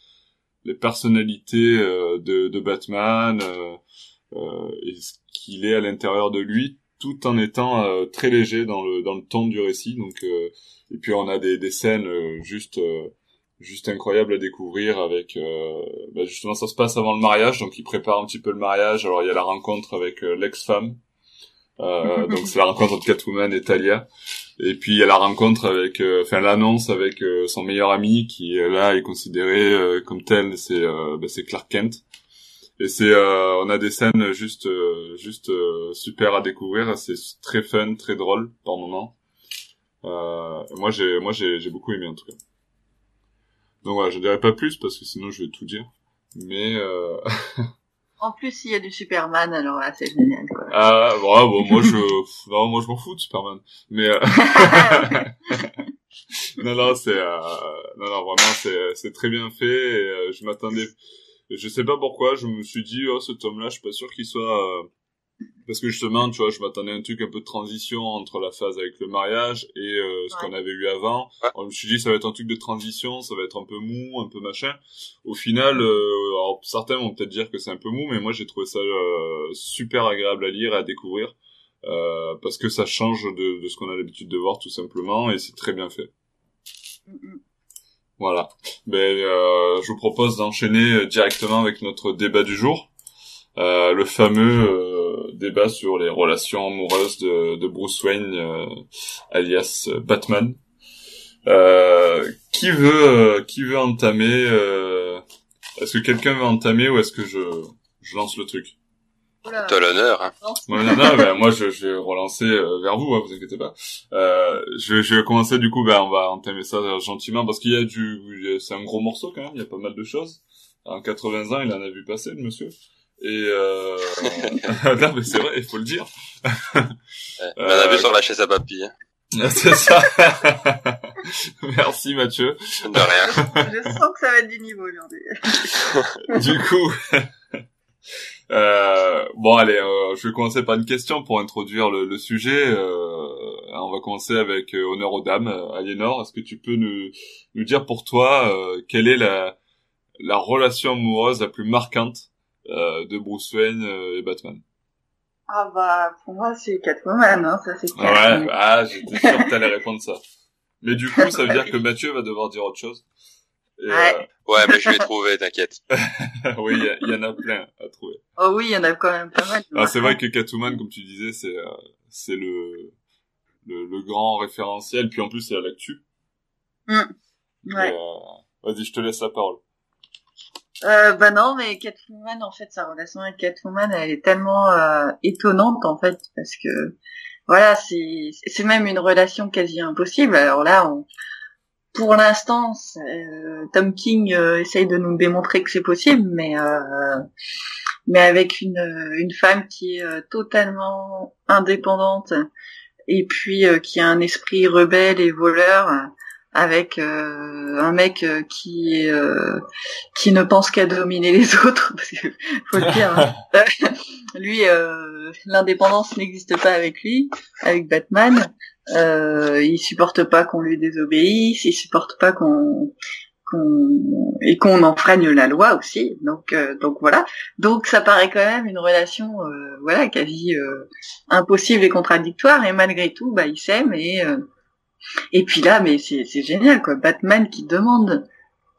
les personnalités de, de, Batman et ce qu'il est à l'intérieur de lui, tout en étant très léger dans le dans le ton du récit. Donc et puis on a des, des scènes juste juste incroyable à découvrir avec euh, bah justement ça se passe avant le mariage donc il prépare un petit peu le mariage. Alors il y a la rencontre avec euh, l'ex-femme. Euh, donc c'est la rencontre entre Catwoman et Talia. Et puis il y a la rencontre avec euh, enfin l'annonce avec euh, son meilleur ami qui là est considéré comme tel. C'est bah, c'est Clark Kent. Et c'est on a des scènes juste juste super à découvrir. C'est très fun très drôle par moment moi j'ai moi j'ai j'ai beaucoup aimé en tout cas donc voilà, je dirais pas plus parce que sinon je vais tout dire. Mais euh... en plus, il y a du Superman, alors là, c'est génial. Quoi. Ah bon, bon moi je, non, moi je m'en fous de Superman. Mais euh... non, non, c'est, euh... non, non, vraiment, c'est, c'est très bien fait. Et, euh, je m'attendais, je sais pas pourquoi, je me suis dit, oh, ce tome-là, je suis pas sûr qu'il soit euh, parce que justement, tu vois, je m'attendais à un truc un peu de transition entre la phase avec le mariage et euh, ce Ouais. qu'on avait eu avant. Alors, je me suis dit, ça va être un truc de transition, ça va être un peu mou, un peu machin. Au final, euh, alors certains vont peut-être dire que c'est un peu mou, mais moi j'ai trouvé ça euh, super agréable à lire et à découvrir. euh, parce que ça change de, de ce qu'on a l'habitude de voir tout simplement et c'est très bien fait. Mm. Voilà. Ben, euh, je vous propose d'enchaîner directement avec notre débat du jour. Euh, le fameux euh, débat sur les relations amoureuses de, de Bruce Wayne, alias Batman. qui veut qui veut entamer Est-ce que quelqu'un veut entamer ou est-ce que je je lance le truc? T'as l'honneur. Hein. non, non, ben, moi je, je vais relancer euh, vers vous, hein, vous inquiétez pas. Euh, je, je vais commencer du coup, ben, on va entamer ça gentiment parce qu'il y a du, c'est un gros morceau quand même, il y a pas mal de choses. En 80 ans, il en a vu passer le monsieur. Et euh... non mais c'est vrai, il faut le dire. Ouais, en a vu sur la chaise à papy. Hein. c'est ça. Merci Mathieu. De rien. Je sens que ça va être du niveau aujourd'hui. du coup. Euh, bon, allez, euh, je vais commencer par une question pour introduire le, le sujet. Euh, on va commencer avec euh, honneur aux dames. Aliénor, est-ce que tu peux nous, nous dire pour toi quelle est la, la relation amoureuse la plus marquante de Bruce Wayne et Batman Ah bah, pour moi, c'est Catwoman, hein, ça c'est clair. Ouais, ah, j'étais sûr que t'allais répondre ça. Mais du coup, ça veut dire que Mathieu va devoir dire autre chose. Et, ouais. Ouais, mais je vais trouver, t'inquiète. oui, il y, en a plein à trouver. Oh oui, il y en a quand même pas mal. Ah, c'est vrai que Catwoman, comme tu disais, c'est euh, c'est le, le, le grand référentiel, puis en plus c'est à l'actu. Mm. Ouais. Euh, Vas-y, je te laisse la parole. Euh, bah non, mais Catwoman, en fait, sa relation avec Catwoman, elle est tellement euh, étonnante, en fait, parce que voilà, c'est c'est même une relation quasi impossible. Alors là, on pour l'instant, euh, Tom King euh, essaye de nous démontrer que c'est possible, mais euh, mais avec une une femme qui est totalement indépendante et puis qui a un esprit rebelle et voleur, avec un mec qui qui ne pense qu'à dominer les autres, parce que faut le dire. Hein. lui, l'indépendance n'existe pas avec lui, avec Batman. Euh, il supporte pas qu'on lui désobéisse, il supporte pas qu'on qu'on et qu'on enfreigne la loi aussi. Donc euh, donc voilà. Donc ça paraît quand même une relation euh, voilà quasi euh, impossible et contradictoire et malgré tout bah il s'aime et et puis là mais c'est c'est génial quoi. Batman qui demande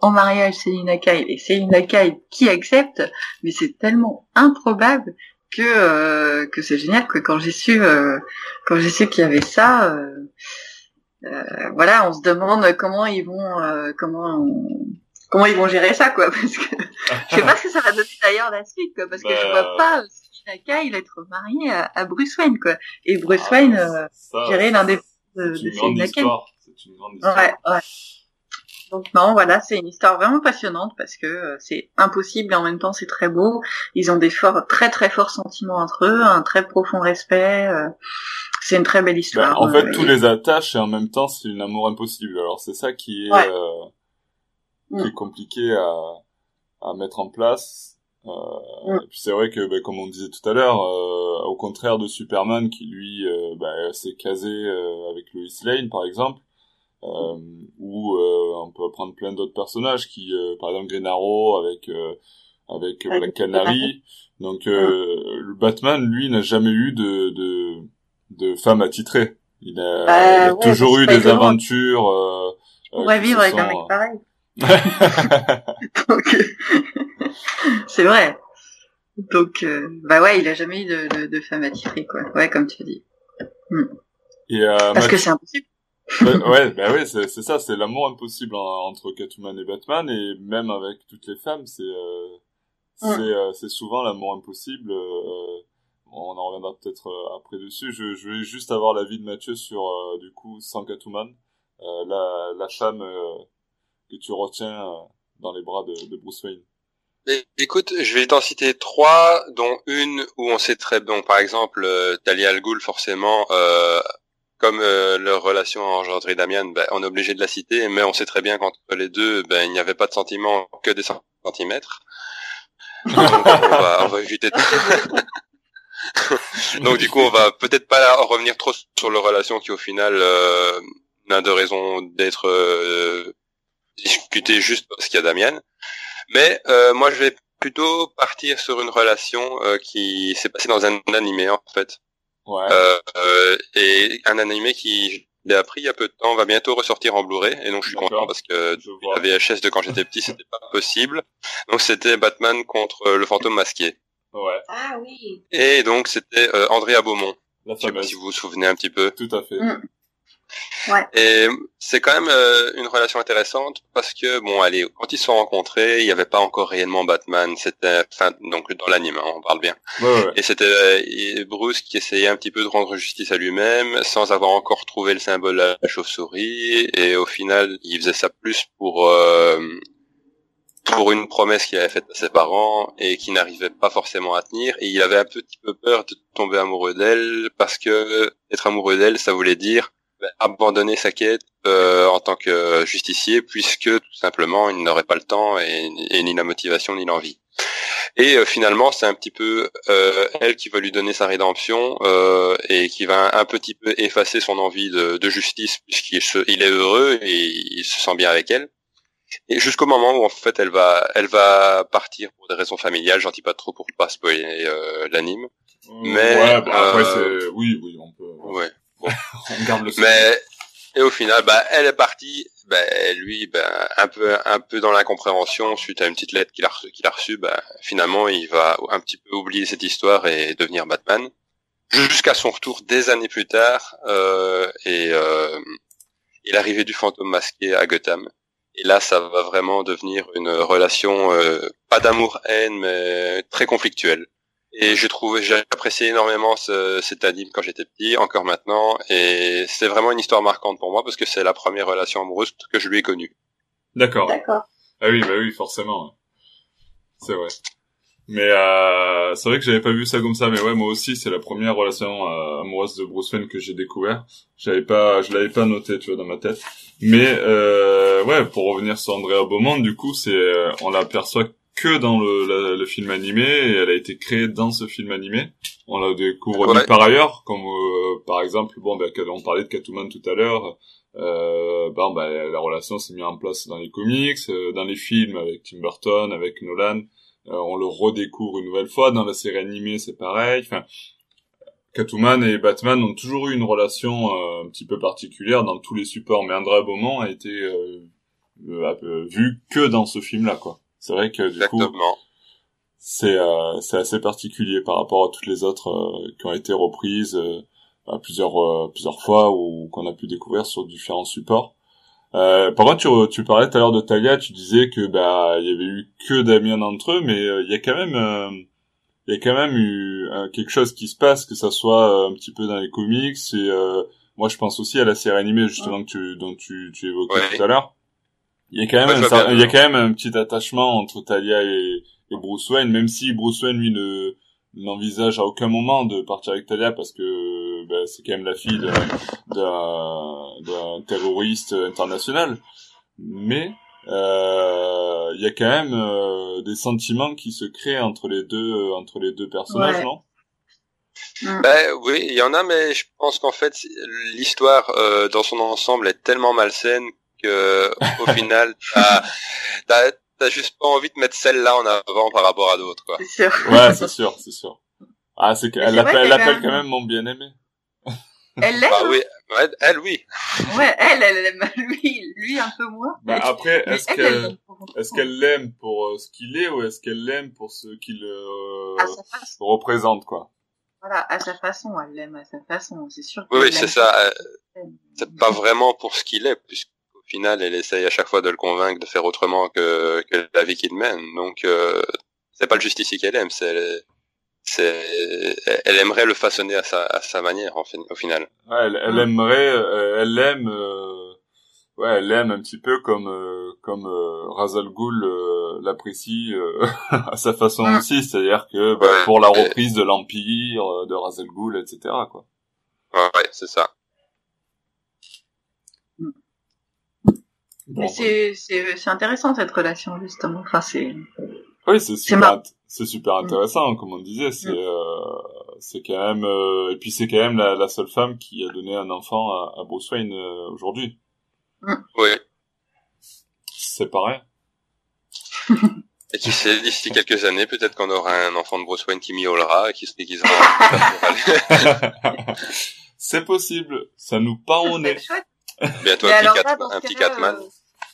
en mariage Céline Kyle et Céline Kyle qui accepte mais c'est tellement improbable que euh, que c'est génial que quand j'ai su euh, quand j'ai su qu'il y avait ça euh, voilà on se demande comment ils vont comment comment ils vont gérer ça quoi parce que je sais pas ce que ça va donner d'ailleurs la suite quoi parce que je vois bah, pas Kyle être marié à, Bruce Wayne quoi et Bruce ah, Wayne gérer l'un des de, de C'est une grande histoire. Ouais, ouais. Donc non, voilà, c'est une histoire vraiment passionnante parce que euh, c'est impossible et en même temps c'est très beau. Ils ont des forts, très très forts sentiments entre eux, un très profond respect. Euh, c'est une très belle histoire. Bah, en fait, euh, tous les attaches et en même temps c'est une amour impossible. Alors c'est ça qui est, qui est mm. compliqué à, à mettre en place. Euh, mm. c'est vrai que, bah, comme on disait tout à l'heure, au contraire de Superman qui lui bah, s'est casé avec Lois Lane par exemple, euh, ou euh, on peut prendre plein d'autres personnages qui, euh, par exemple Green Arrow avec avec Black Canary. Donc le Batman, lui, n'a jamais eu de, de, de femme attitrée. Il a, bah, il a toujours eu des aventures. Euh, on va vivre avec un mec pareil. c'est vrai. Donc, bah ouais, il a jamais eu de, de, de femme attitrée, quoi. Ouais, comme tu dis. Hmm. Et, euh, Parce que c'est impossible ouais, bah ouais, c'est, c'est ça, c'est l'amour impossible entre Catwoman et Batman, et même avec toutes les femmes, c'est euh, c'est, euh, c'est souvent l'amour impossible. Euh, on en reviendra peut-être euh, après dessus. Je, je vais juste avoir l'avis de Mathieu sur du coup sans Catwoman, la, la femme que tu retiens dans les bras de, de Bruce Wayne. Écoute, je vais t'en citer trois, dont une où on sait très bien, par exemple, Talia Al Ghul, forcément, euh, comme euh, leur relation a engendré Damian, ben, on est obligé de la citer, mais on sait très bien qu'entre les deux, ben, il n'y avait pas de sentiments que des centimètres. Donc, on va, on va éviter de... Donc du coup, on va peut-être pas revenir trop sur leur relation qui au final euh, n'a de raison d'être euh, discutée juste parce qu'il y a Damian. Mais euh, moi, je vais plutôt partir sur une relation euh, qui s'est passée dans un animé en fait. Ouais. Euh, et un animé qui, j'ai appris il y a peu de temps, va bientôt ressortir en Blu-ray. Et donc je suis content parce que la VHS de quand j'étais petit, c'était pas possible. Donc c'était Batman contre le fantôme masqué. Ouais. Ah oui. Et donc c'était euh, Andrea Beaumont. La Je sais pas fameuse. si vous vous souvenez un petit peu. Tout à fait. Mm. Et c'est quand même euh, une relation intéressante parce que bon, allez, quand ils se sont rencontrés, il n'y avait pas encore réellement Batman. C'était, enfin, donc dans l'anime, hein, on parle bien. Ouais, ouais. Et c'était euh, Bruce qui essayait un petit peu de rendre justice à lui-même, sans avoir encore trouvé le symbole de la chauve-souris. Et au final, il faisait ça plus pour euh, pour une promesse qu'il avait faite à ses parents et qui n'arrivait pas forcément à tenir. Et il avait un petit peu peur de tomber amoureux d'elle parce que être amoureux d'elle, ça voulait dire abandonner sa quête euh, en tant que justicier, puisque tout simplement il n'aurait pas le temps et, et ni la motivation ni l'envie. Et euh, finalement, c'est un petit peu euh, elle qui va lui donner sa rédemption euh, et qui va un petit peu effacer son envie de, de justice puisqu'il se, il est heureux et il se sent bien avec elle. Et jusqu'au moment où en fait elle va, elle va partir pour des raisons familiales. J'en dis pas trop pour pas spoiler euh, l'anime. Mais, ouais, bah, après euh, oui, oui, on peut, Ouais. on garde le secret. Mais et au final, bah, elle est partie. Bah, lui, bah, un peu, un peu dans l'incompréhension suite à une petite lettre qu'il a reçue, qu'il a. Bah, finalement, il va un petit peu oublier cette histoire et devenir Batman. Jusqu'à son retour des années plus tard euh, et, euh, l'arrivée du fantôme masqué à Gotham. Et là, ça va vraiment devenir une relation euh, pas d'amour-haine, mais très conflictuelle. Et j'ai trouvé, j'ai apprécié énormément ce, cet anime quand j'étais petit, encore maintenant, et c'est vraiment une histoire marquante pour moi parce que c'est la première relation amoureuse que je lui ai connue. D'accord. D'accord. Ah oui, bah oui, forcément. C'est vrai. Mais euh, c'est vrai que j'avais pas vu ça comme ça, mais ouais, moi aussi, c'est la première relation euh, amoureuse de Bruce Wayne que j'ai découvert. J'avais pas, je l'avais pas noté, tu vois, dans ma tête. Mais euh, ouais, pour revenir sur Andrea Beaumont, du coup, c'est, euh, on l'aperçoit que dans le, la- le film animé et elle a été créée dans ce film animé. On la découvre Ouais. par ailleurs, comme euh, par exemple, bon, ben, on parlait de Catwoman tout à l'heure. Euh, bon, ben, la relation s'est mise en place dans les comics, euh, dans les films avec Tim Burton, avec Nolan. Euh, on le redécouvre une nouvelle fois dans la série animée, c'est pareil. Enfin, Catwoman et Batman ont toujours eu une relation euh, un petit peu particulière dans tous les supports, mais Andrea Beaumont a été euh, vu que dans ce film-là, quoi. C'est vrai que du coup, c'est euh, c'est assez particulier par rapport à toutes les autres euh, qui ont été reprises euh, à plusieurs euh, plusieurs fois ou qu'on a pu découvrir sur différents supports. Euh, par contre, tu, tu parlais tout à l'heure de Talia, tu disais que bah il y avait eu que Damien entre eux, mais euh, il y a quand même euh, il y a quand même eu euh, quelque chose qui se passe, que ça soit euh, un petit peu dans les comics et euh, moi je pense aussi à la série animée justement que tu, dont tu, tu évoquais Ouais. tout à l'heure. Il y a quand même Ouais, un je vois cer- bien. il y a quand même un petit attachement entre Talia et, et Bruce Wayne, même si Bruce Wayne lui ne n'envisage à aucun moment de partir avec Talia parce que bah, c'est quand même la fille d'un- d'un d'un terroriste international. Mais euh, il y a quand même euh, des sentiments qui se créent entre les deux entre les deux personnages, Ouais. non? Ben oui, il y en a, mais je pense qu'en fait l'histoire euh, dans son ensemble est tellement malsaine que au final, t'as t'as- t'as juste pas envie de mettre celle-là en avant par rapport à d'autres, quoi. C'est sûr. Ouais, c'est sûr, c'est sûr. Ah, c'est qu'elle c'est vrai appelle, elle qu'elle appelle un- quand même mon bien-aimé. Elle l'aime. Bah oui, ouais, elle oui. Ouais, elle, elle aime lui, lui un peu moins. Bah après, est-ce elle, que elle l'aime pour- est-ce qu'elle l'aime pour euh, ce qu'il est ou est-ce qu'elle l'aime pour ce qu'il euh, représente quoi? Voilà, à sa façon, elle l'aime à sa façon, c'est sûr. Oui, qu'elle oui, c'est ça. euh, C'est pas vraiment pour ce qu'il est, puisqu'au final, elle essaye à chaque fois de le convaincre de faire autrement que, que la vie qu'il mène. Donc, euh, c'est pas le justicier qu'elle aime, c'est, c'est, elle aimerait le façonner à sa, à sa manière, en fin- au final. Ouais, elle, elle aimerait, euh, elle aime, euh, ouais, elle aime un petit peu comme euh, comme euh, Ra's al Ghul euh, l'apprécie euh, à sa façon aussi, c'est-à-dire que bah, Ouais, pour la et- reprise de l'Empire, de Ra's al Ghul, etc. quoi. Ouais, ouais, c'est ça. Bon, Mais c'est, c'est, c'est intéressant cette relation justement. Enfin, c'est. Oui, c'est super, c'est super Mm. intéressant, comme on disait. C'est, Mm. euh, c'est quand même, euh, et puis c'est quand même la, la seule femme qui a donné un enfant à, à Bruce Wayne euh, aujourd'hui. Oui. C'est pareil. Et qui sait, d'ici quelques années, peut-être qu'on aura un enfant de Bruce Wayne qui miaulera et qui se déguisera c'est possible. Ça nous pend au nez. Bientôt Mais un petit, Cat- un petit Catman.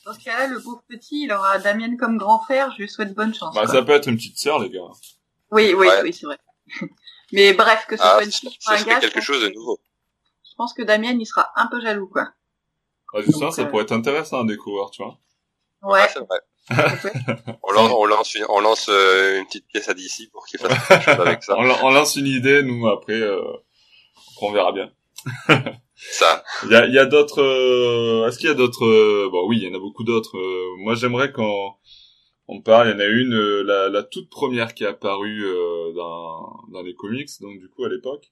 Dans ce cas-là, le pauvre petit, il aura Damien comme grand frère. Je lui souhaite bonne chance. Bah, quoi. ça peut être une petite sœur, les gars. Oui, oui, oui, c'est vrai. Mais bref, que ce Ah, soit une ça, fille ou ça un gars, je quelque pense, chose de nouveau. je pense que Damien, il sera un peu jaloux, quoi. Ah, ça euh, pourrait être intéressant à découvrir, tu vois. Ouais. Ah, c'est vrai. on lance, on lance, une, on lance euh, une petite pièce à DC pour qu'il fasse quelque chose avec ça. On lance une idée, nous, après, euh, on verra bien. Ça. Il y a, il y a d'autres... euh, Est-ce qu'il y a d'autres... euh, Bon, oui, il y en a beaucoup d'autres. euh, moi, j'aimerais qu'on on parle. Il y en a une, euh, la, la toute première qui est apparue euh, dans, dans les comics, donc du coup, à l'époque.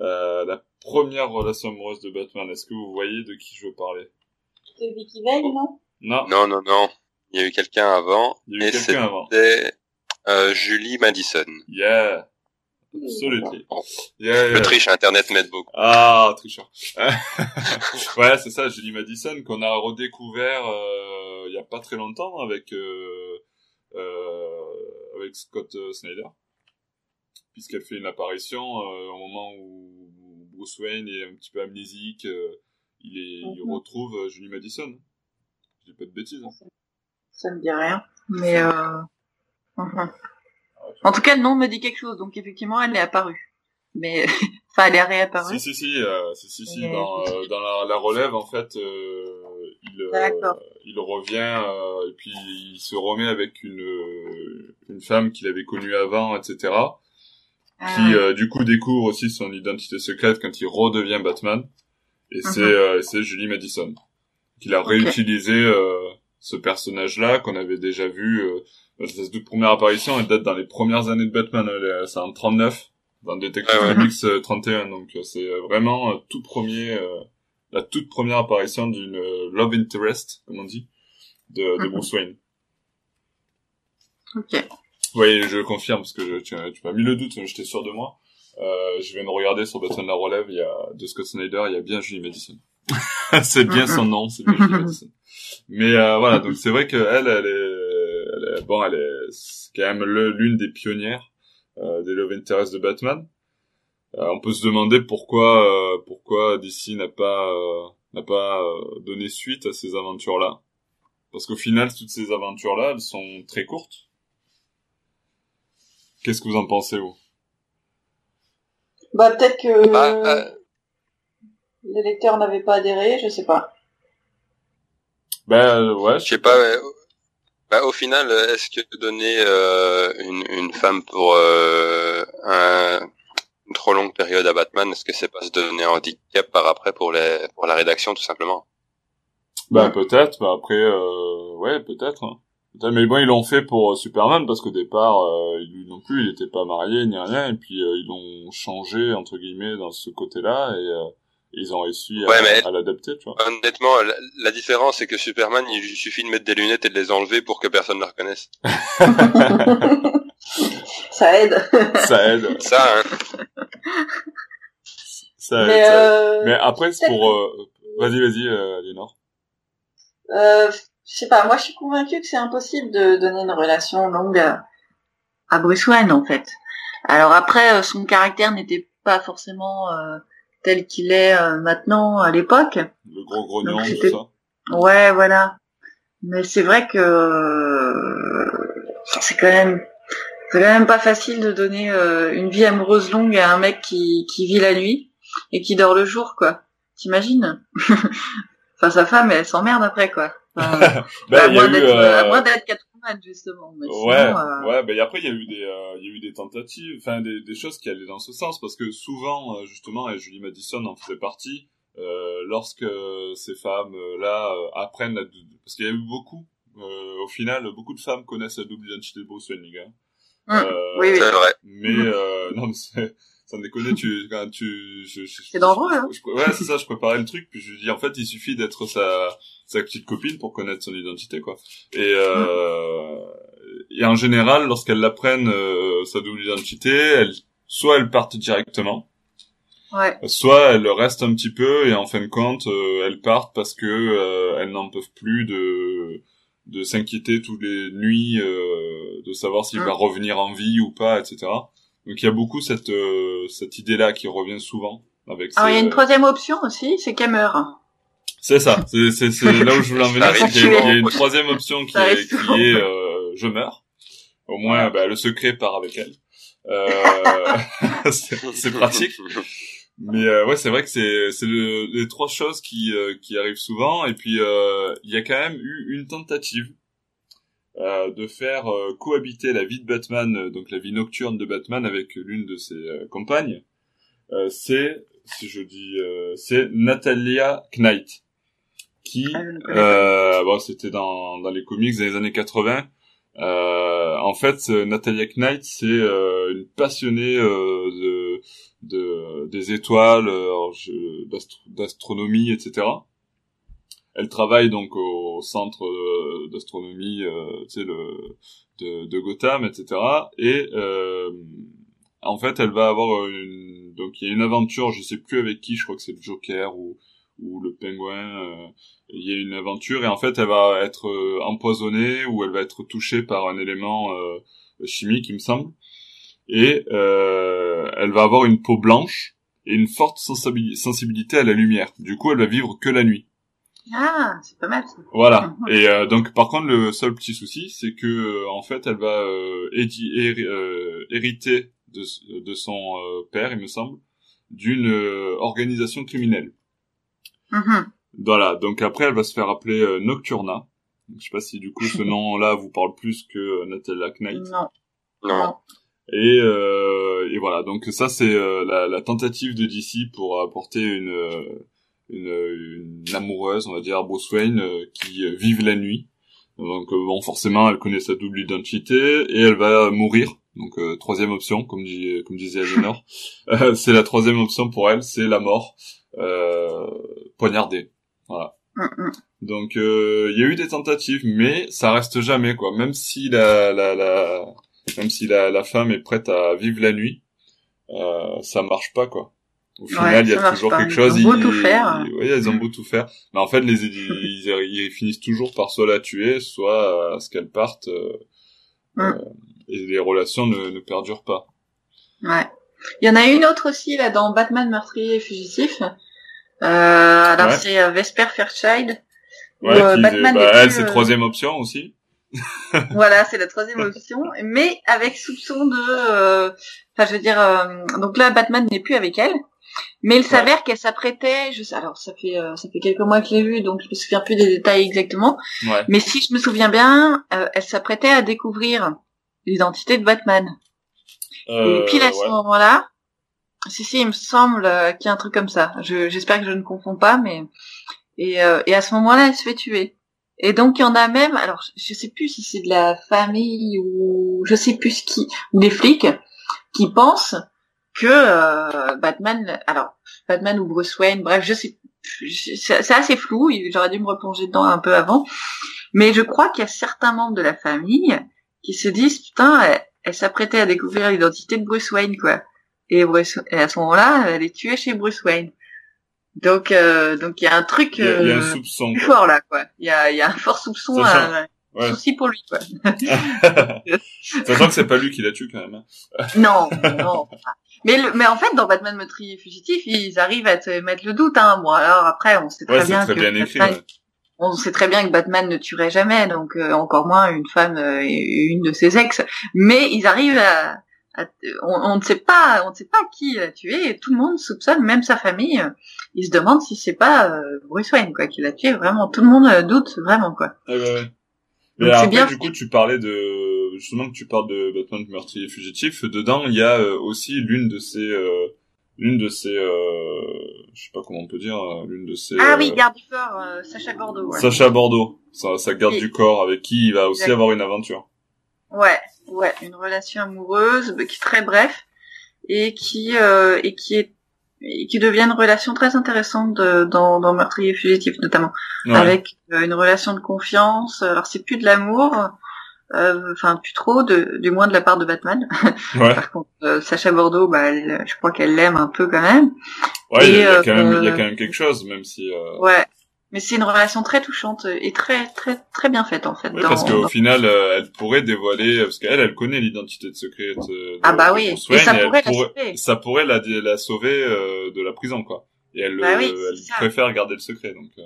Euh, la première relation amoureuse de Batman. Est-ce que vous voyez de qui je veux parler? C'est Vicky Vale, non? Non, Non, non, non. Il y a eu quelqu'un avant. il y a eu quelqu'un avant. c'était euh, Julie Madison. Yeah, absolutely. Yeah, Le yeah. triche Internet m'aide beaucoup. Ah, tricheur. ouais, c'est ça, Julie Madison, qu'on a redécouvert euh, il y a pas très longtemps avec euh, euh, avec Scott euh, Snyder, puisqu'elle fait une apparition euh, au moment où Bruce Wayne est un petit peu amnésique, euh, il, est, il Mhm. retrouve Julie Madison. Je dis pas de bêtises. hein. Ça me dit rien. Mais euh... mhm. En tout cas, le nom me dit quelque chose, donc effectivement, elle est apparue. Mais, enfin, elle est réapparue. Si, si, si, euh, si, si, si, dans, euh, dans la, la relève, en fait, euh, il, euh, il revient, euh, et puis il se remet avec une, euh, une femme qu'il avait connue avant, etc., Ah, qui, euh, du coup, découvre aussi son identité secrète quand il redevient Batman, et c'est Mhm. euh, c'est Julie Madison, qu'il a Ok. réutilisé euh, ce personnage-là, qu'on avait déjà vu, euh, sa toute première apparition, elle date dans les premières années de Batman, elle est- c'est en 39, dans Detective Ah ouais. Comics euh, 31, donc euh, c'est euh, vraiment euh, tout premier, euh, la toute première apparition d'une euh, love interest, comme on dit, de, de. Bruce Wayne. Ok. Oui, je confirme, parce que je- tu, tu m'as mis le doute, j'étais sûr de moi. Euh, je viens de regarder sur Batman la relève, il y a de Scott Snyder, il y a bien Julie Madison. c'est bien son nom, c'est bien Julie Madison. Mais euh, voilà, donc c'est vrai que elle, elle est- bon, elle est quand même l'une des pionnières euh, des Love Interest de Batman. Euh, on peut se demander pourquoi, euh, pourquoi DC n'a pas, euh, n'a pas euh, donné suite à ces aventures-là. Parce qu'au final, toutes ces aventures-là, elles sont très courtes. Qu'est-ce que vous en pensez, vous? Bah, peut-être que Bah, euh, les lecteurs n'avaient pas adhéré, je sais pas. Ben euh, ouais, je sais pas. ouais. Bah, au final, est-ce que donner euh, une, une femme pour euh, un, une trop longue période à Batman, est-ce que c'est pas se donner un handicap par après pour les pour la rédaction tout simplement? Bah peut-être, bah après, euh, ouais, peut-être. hein. Mais bon, ils l'ont fait pour euh, Superman parce qu'au départ, euh, lui non plus, il était pas marié ni rien, et puis euh, ils l'ont changé entre guillemets dans ce côté-là, et euh, ils ont réussi à, Ouais, mais- à l'adapter, tu vois. Honnêtement, la, la différence c'est que Superman, il suffit de mettre des lunettes et de les enlever pour que personne ne le reconnaisse. Ça aide. Ça aide, Ça, hein. ça aide. Mais, ça aide. euh, Mais après, c'est pour. euh, Vas-y, vas-y, euh, Lénore. euh, je sais pas, moi je suis convaincue que c'est impossible de donner une relation longue à, à Bruce Wayne en fait. Alors après, euh, son caractère n'était pas forcément euh, tel qu'il est euh, maintenant à l'époque. Le gros grognon, tout c'était- ça. Ouais, voilà. Mais c'est vrai que euh, c'est quand même c'est quand même pas facile de donner euh, une vie amoureuse longue à un mec qui qui vit la nuit et qui dort le jour, quoi. T'imagines Enfin, sa femme, elle s'emmerde après, quoi. Enfin, Ben, à moins eu, d'être euh, à moins d'être Justement. Mais sinon, Ouais, euh, ouais, ben après il y a eu des, euh, il y a eu des tentatives, enfin des, des choses qui allaient dans ce sens parce que souvent euh, justement et Julie Madison en faisait partie euh, lorsque ces femmes là euh, apprennent la parce qu'il y a eu beaucoup euh, au final beaucoup de femmes connaissent la double identité de Bruce Wayne les gars. Hum, Euh, oui, oui. c'est vrai. Mais euh, non mais c'est sans déconner tu quand tu je, je- C'est dangereux, hein. je- ouais c'est ça je préparais le truc puis je lui dis en fait il suffit d'être sa sa petite copine pour connaître son identité quoi et euh, et en général lorsqu'elles l'apprennent euh, sa double identité elles soit elles partent directement ouais. soit elles restent un petit peu et en fin de compte euh, elles partent parce que euh, elles n'en peuvent plus de de s'inquiéter toutes les nuits euh, de savoir s'il va revenir en vie ou pas etc donc il y a beaucoup cette euh, cette idée là qui revient souvent avec Alors il y a une troisième option aussi, c'est qu'elle meurt. C'est ça, c'est c'est c'est là où je voulais en venir, c'est qu'il y a- il y a une troisième option qui est qui est euh, je meurs. Au moins, bah, le secret part avec elle. Euh, c'est pratique. Mais euh, ouais, c'est vrai que c'est c'est le, les trois choses qui euh, qui arrivent souvent. Et puis euh, il y a quand même eu une tentative euh, de faire cohabiter la vie de Batman, donc la vie nocturne de Batman, avec l'une de ses compagnes. c'est si je dis, c'est Natalia Knight ah, bon, c'était dans dans les comics des années 80. en fait, Natalia Knight, c'est une passionnée de de, des étoiles, euh, d'astronomie, etc. Elle travaille donc au centre euh, d'astronomie, euh, tu sais, le, de, de, Gotham, etc. Et euh, en fait, elle va avoir une, donc il y a une aventure, je sais plus avec qui, je crois que c'est le Joker ou ou le pingouin. il y a une aventure et en fait, elle va être empoisonnée ou elle va être touchée par un élément chimique, il me semble et euh, elle va avoir une peau blanche et une forte sensibilité à la lumière. Du coup, elle va vivre que la nuit. Ah, c'est pas mal. Ça. Voilà. Et euh, donc, par contre, le seul petit souci, c'est que euh, en fait, elle va euh, hériter de, de son père, il me semble, d'une organisation criminelle. Mm-hmm. Voilà. Donc après, elle va se faire appeler Nocturna. Je sais pas si du coup ce nom-là vous parle plus que Natalia Knight. Non. Non. Et, euh, et voilà, donc ça c'est euh, la, la, tentative de DC pour apporter une, euh, une, une, amoureuse, on va dire, Bruce Wayne, euh, qui vive la nuit. Donc bon, forcément, elle connaît sa double identité et elle va mourir. Donc troisième option, comme, dit, comme disait Agenor, c'est la troisième option pour elle, c'est la mort Voilà. Mm, mm. Donc il y a eu des tentatives, mais ça reste jamais quoi. Même si la, la, la même si la, la femme est prête à vivre la nuit, euh, ça marche pas quoi. Au final, il y a toujours quelque chose. Ils ont beau tout faire. Ils ont beau tout faire. Mais en fait, les ils, ils, finissent toujours par soit la tuer, soit à ce qu'elle parte. Euh, mm. euh, et les relations ne, ne perdurent pas. Ouais. Il y en a une autre aussi là dans Batman meurtrier et fugitif. Euh, alors c'est euh, Vesper Fairchild. Ouais, qui, Batman bah, elle c'est troisième option aussi. voilà, c'est la troisième option, mais avec soupçon de, euh, enfin, je veux dire, euh, donc là, Batman n'est plus avec elle, mais il s'avère qu'elle s'apprêtait, je sais, alors ça fait, euh, ça fait quelques mois que je l'ai vue, donc je me souviens plus des détails exactement, mais si je me souviens bien, elle s'apprêtait à découvrir l'identité de Batman. Et puis à ce moment-là, si si, il me semble qu'il y a un truc comme ça. J'espère que je ne confonds pas, mais et, et à ce moment-là, elle se fait tuer. Et donc il y en a même, alors je sais plus si c'est de la famille ou je sais plus qui, ou des flics qui pensent que euh, Batman, alors Batman ou Bruce Wayne, bref, je sais, c'est assez flou. J'aurais dû me replonger dedans un peu avant, mais je crois qu'il y a certains membres de la famille qui se disent putain, elle, s'apprêtait à découvrir l'identité de Bruce Wayne quoi. Et, Bruce, et à ce moment-là, elle est tuée chez Bruce Wayne. Donc, euh, donc il y a un truc il y a, un euh, soupçon, fort là, quoi. Il y a, il y a un fort soupçon, un ouais. souci pour lui, quoi. Sachant que c'est pas lui qui l'a tué quand même. Hein. non, non. Mais, le, mais en fait, dans Batman meurtrier fugitif, ils arrivent à te mettre le doute. Hein. Bon, alors après, on sait très bien très que bien écrit, on sait très bien que Batman ne tuerait jamais, donc euh, encore moins une femme et une de ses ex. Mais ils arrivent à, on, ne sait pas, on ne sait pas qui l'a tué et tout le monde soupçonne, même sa famille. Euh, il se demande si c'est pas euh, Bruce Wayne quoi qui l'a tué. Vraiment, tout le monde euh, doute vraiment quoi. Ouais, ouais. Mais après, bien... du coup, tu parlais de justement que tu parles de Batman meurtrier fugitif. Dedans, il y a aussi l'une de ces l'une de ces je sais pas comment on peut dire l'une de ces ah oui garde du corps Sacha Bordeaux ouais. Sacha Bordeaux sa, sa garde du corps avec qui il va aussi avoir une aventure ouais ouais, une relation amoureuse qui est très bref et qui euh, et qui est et qui devient une relation très intéressante dans, dans Meurtrier fugitif notamment, avec euh, une relation de confiance. Alors c'est plus de l'amour, euh, enfin plus trop, de, du moins de la part de Batman. Ouais. Par contre, euh, Sacha Bordeaux, bah, elle, je crois qu'elle l'aime un peu quand même. Ouais, il y, a, quand même, il y a quand même quelque chose, même si. Ouais, mais c'est une relation très touchante et très très très bien faite en fait. Oui, parce qu'au final, euh, elle pourrait dévoiler parce qu'elle, elle connaît l'identité de secret. De, ah bah oui. et ça pourrait, la sauver. Ça pourrait la, la sauver euh, de la prison quoi. Et elle, bah oui, elle préfère garder le secret donc. Euh.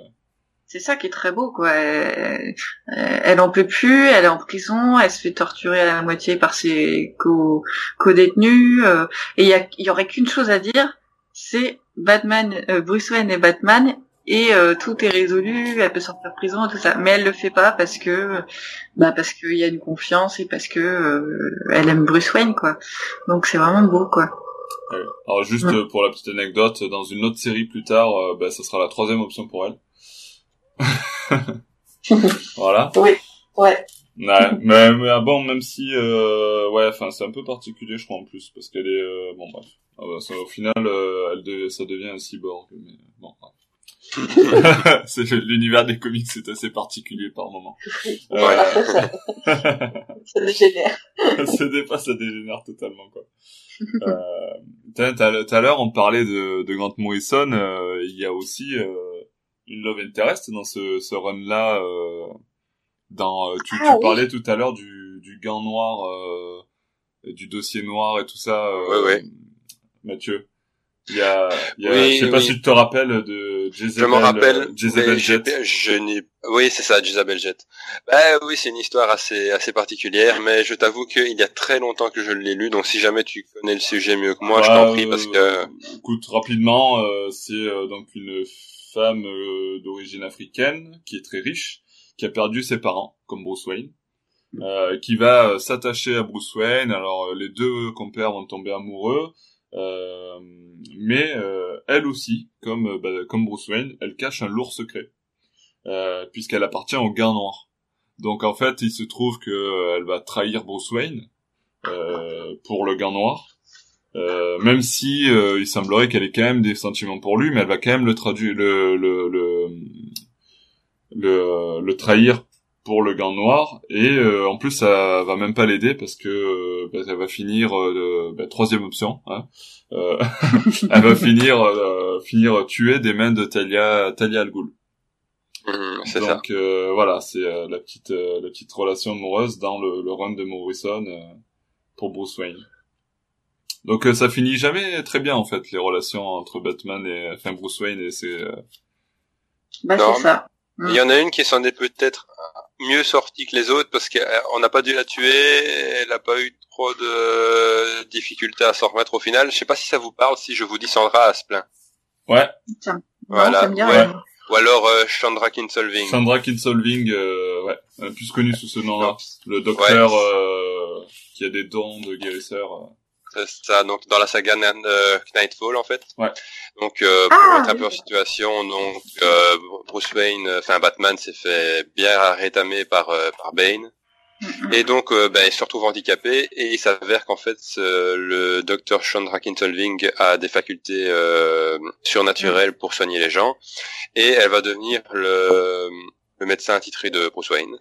c'est ça qui est très beau, quoi. Elle, elle en peut plus, elle est en prison, elle se fait torturer à la moitié par ses co- co-détenus. euh, et il y, y aurait qu'une chose à dire, c'est Batman, euh, Bruce Wayne et Batman, et euh, tout est résolu, elle peut sortir de prison et tout ça. Mais elle le fait pas parce que, bah parce qu'il y a une confiance et parce que euh, elle aime Bruce Wayne, quoi. Donc c'est vraiment beau, quoi. Ouais. Alors juste Ouais. pour la petite anecdote, dans une autre série plus tard, euh, bah, ça sera la troisième option pour elle. voilà. Oui, ouais. Ouais, mais, mais ah bon, même si, euh, ouais, enfin, c'est un peu particulier, je crois, en plus, parce qu'elle est, euh, bon, bref. Ah bah, ça, au final, euh, elle de- ça devient un cyborg, mais bon, bref. l'univers des comics, c'est assez particulier par moment. Voilà. Euh, Ça dégénère. des fois, ça dégénère totalement, quoi. euh, tout à l'heure, on parlait de, de Grant Morrison, euh, il y a aussi euh, une love interest dans ce. Euh, dans, euh, tu, Ah, tu oui. parlais tout à l'heure du, du gant noir, euh, et du dossier noir et tout ça, euh, Ouais, ouais. Mathieu. Il y a, il y a Oui, je sais pas oui. si tu te rappelles de Jezebel, Je m'en rappelle. euh, Jezebel Jet. je, n'ai, oui, c'est ça, Jezebel Jet. Bah oui, c'est une histoire assez, assez particulière, mais je t'avoue qu'il y a très longtemps que je l'ai lu, donc si jamais tu connais le sujet mieux que moi, je Bah, t'en prie, parce euh, que, Écoute, rapidement, euh, c'est euh, donc une femme euh, d'origine africaine qui est très riche, qui a perdu ses parents, comme Bruce Wayne, euh, qui va euh, s'attacher à Bruce Wayne. Alors euh, les deux compères vont tomber amoureux, euh, mais euh, elle aussi, comme euh, bah, comme Bruce Wayne, elle cache un lourd secret, euh, puisqu'elle appartient au Gant Noir. Donc en fait, il se trouve que euh, va trahir Bruce Wayne pour le Gant Noir. Même si il semblerait qu'elle ait quand même des sentiments pour lui, mais elle va quand même le traduire, le le le le, le trahir pour le gant noir et euh, en plus ça va même pas l'aider parce que euh, bah, elle va finir euh, bah, troisième option hein, euh, elle va finir euh, finir tuée des mains de Talia Talia al Ghul. C'est ça. Donc euh, voilà, c'est euh, la petite euh, la petite relation amoureuse dans le, le run de Morrison euh, pour Bruce Wayne. Donc euh, ça finit jamais très bien en fait les relations entre Batman et enfin Bruce Wayne et c'est euh, Bah c'est ça. Il y en a une qui s'en est peut-être mieux sortie que les autres parce qu'on n'a pas dû la tuer, elle n'a pas eu trop de difficultés à s'en remettre au final. Je sais pas si ça vous parle, si je vous dis Sandra Asplin. ouais Non, Voilà, ouais. Ou alors euh, Chandra Kinsolving. Sandra Kinsolving euh, ouais euh, plus connu sous ce nom-là, le docteur euh, qui a des dons de guérisseur. C'est ça, donc dans la saga euh, Knightfall en fait. Ouais. Donc euh, pour Ah, mettre un peu en situation, donc euh, Bruce Wayne, euh, enfin Batman s'est fait bien rétamer par euh, par Bane. Et donc, euh, ben, il se retrouve handicapé et il s'avère qu'en fait, le docteur Chandra Kinsolving a des facultés euh, surnaturelles pour soigner les gens et elle va devenir le, le médecin attitré de Bruce Wayne.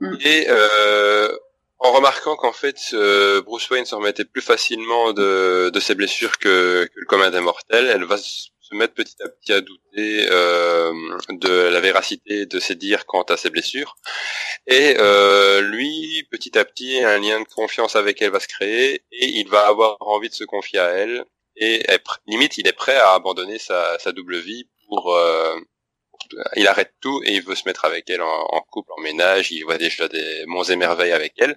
Mm. Et euh, en remarquant qu'en fait, euh, Bruce Wayne se remettait plus facilement de, de ses blessures que, que le commun des mortels, elle va se mettre petit à petit à douter euh, de la véracité de ses dires quant à ses blessures. Et euh, lui, petit à petit, un lien de confiance avec elle va se créer et il va avoir envie de se confier à elle. Et limite, il est prêt à abandonner sa, sa double vie pour... il arrête tout et il veut se mettre avec elle en, en couple, en ménage. Il voit déjà des monts et merveilles avec elle.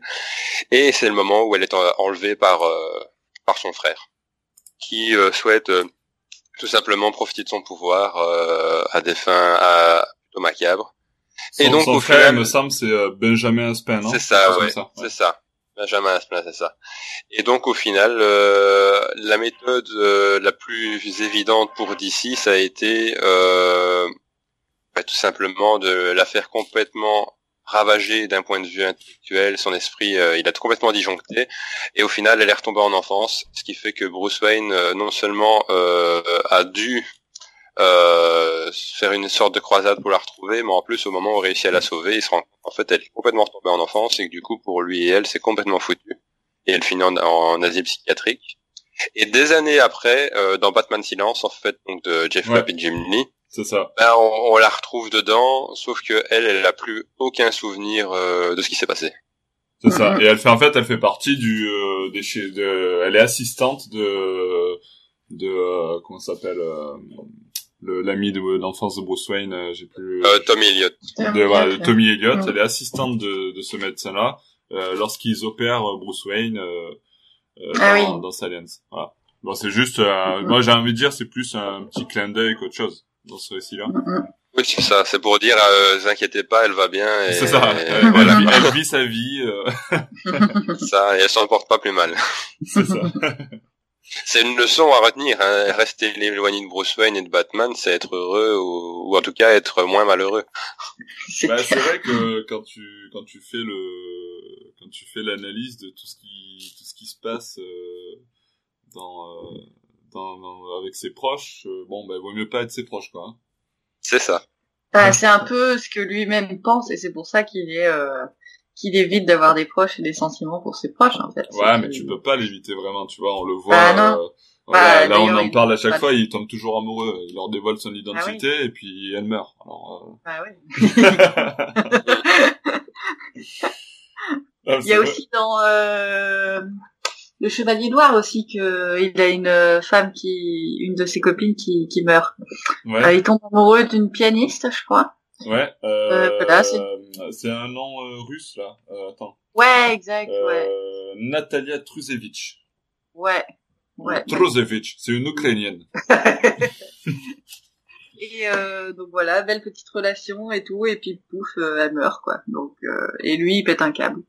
Et c'est le moment où elle est en- enlevée par euh, par son frère, qui euh, souhaite euh, tout simplement profiter de son pouvoir euh, à des fins à, plutôt macabres. Son, Et donc, son au frère, final- il me semble, c'est euh, Benjamin Aspin, non? C'est ouais. ça, ouais. C'est ça. Benjamin Aspin, c'est ça. Et donc au final, euh, la méthode euh, la plus évidente pour DC, ça a été euh, bah, tout simplement de la faire complètement ravager d'un point de vue intellectuel, son esprit, euh, il a complètement disjoncté, et au final, elle est retombée en enfance, ce qui fait que Bruce Wayne, euh, non seulement euh, a dû euh, faire une sorte de croisade pour la retrouver, mais en plus, au moment où il réussit à la sauver, il se rend compte en fait, elle est complètement retombée en enfance, et que du coup, pour lui et elle, c'est complètement foutu, et elle finit en, en asile psychiatrique. Et des années après, euh, dans Batman Silence, en fait, donc de Jeff Ouais. Et Jim Lee, C'est ça. ben, on, on la retrouve dedans, sauf que elle, elle a plus aucun souvenir euh, de ce qui s'est passé. C'est ça. Mhm. Et elle fait en fait, elle fait partie du euh, des chez de, elle est assistante de de euh, comment ça s'appelle euh, l'ami de d'enfance de Bruce Wayne, euh, j'ai plus. Euh, Tommy Elliott. De, voilà, de Tommy Elliott, elle est assistante de, de ce médecin-là euh, lorsqu'ils opèrent Bruce Wayne euh, euh, Ah dans, oui. dans Silence. Voilà. Bon, c'est juste, euh, moi j'ai envie de dire, c'est plus un petit clin d'œil qu'autre chose dans ce récit-là. Mm, Oui, c'est ça. C'est pour dire, euh, vous inquiétez pas, elle va bien. Et, C'est ça. et- Elle, elle vit, elle vit sa vie. euh, ça, et elle s'en porte pas plus mal. c'est ça. C'est une leçon à retenir. Hein. Rester éloigné de Bruce Wayne et de Batman, c'est être heureux ou, ou en tout cas être moins malheureux. C'est Bah, c'est vrai que quand tu quand tu fais le quand tu fais l'analyse de tout ce qui tout ce qui se passe euh, dans, euh, dans, dans- avec ses proches, euh, bon bah vaut mieux pas être ses proches quoi. hein. C'est ça. Bah, c'est un peu ce que lui-même pense et c'est pour ça qu'il est euh, qu'il évite d'avoir des proches et des sentiments pour ses proches en fait. Ouais, mais tu peux pas l'éviter vraiment, tu vois, on le voit. Bah, non. euh, voilà, Bah, là on en parle à chaque bah, fois, il tombe toujours amoureux, il leur dévoile son Ah identité et puis elle meurt. Alors, Bah ouais. euh... Ah, Il y a vrai. aussi dans euh, le Chevalier Noir aussi que il a une euh, femme qui, une de ses copines qui, qui meurt. Ouais. Euh, il tombe amoureux d'une pianiste, je crois. Ouais, euh, Euh, voilà, c'est- un nom euh, russe là. Euh, attends, Ouais, exact, euh, ouais, Natalia Truzevich. ouais, ouais. Truzevich, c'est une ukrainienne. Et euh, donc voilà, belle petite relation et tout, et puis pouf, euh, elle meurt quoi. Donc euh, et lui il pète un câble.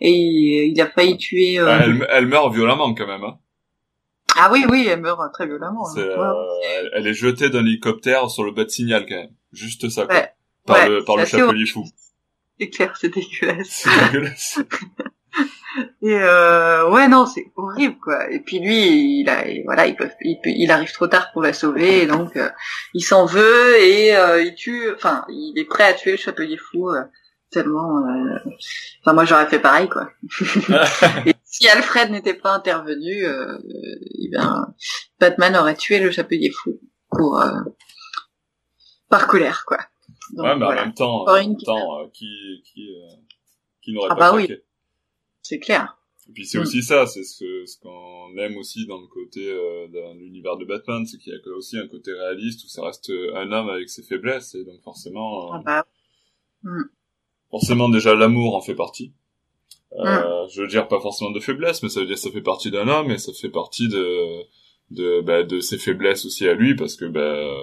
Et il, il a failli tuer. euh, elle, elle meurt violemment quand même. Hein. Ah oui, oui, elle meurt très violemment. hein. Ouais, euh, elle, est jetée d'un hélicoptère sur le bas de signal quand même. Juste ça quoi. Ouais. Par Ouais, le par le chapelier fou. C'est clair, c'est dégueulasse. C'est dégueulasse. Et euh, ouais, non, c'est horrible quoi. Et puis lui, il a, et voilà, il peut, il peut, il arrive trop tard pour la sauver, et donc euh, il s'en veut et euh, il tue. Enfin, il est prêt à tuer le chapelier fou tellement. euh, Enfin, moi j'aurais fait pareil quoi. et si Alfred n'était pas intervenu, euh, eh bien, Batman aurait tué le chapelier fou pour euh, par colère quoi. Donc, ouais, mais voilà. en même temps, en même qui- temps, euh, qui qui euh, qui n'aurait Ah pas bah oui. c'est clair. Et puis c'est Mm. aussi ça, c'est ce ce qu'on aime aussi dans le côté euh, dans l'univers de Batman, c'est qu'il y a aussi un côté réaliste où ça reste un homme avec ses faiblesses et donc forcément, euh, Ah bah, forcément déjà l'amour en fait partie. Euh, Je veux dire pas forcément de faiblesse, mais ça veut dire que ça fait partie d'un homme et ça fait partie de de bah, de ses faiblesses aussi à lui parce que bah, euh,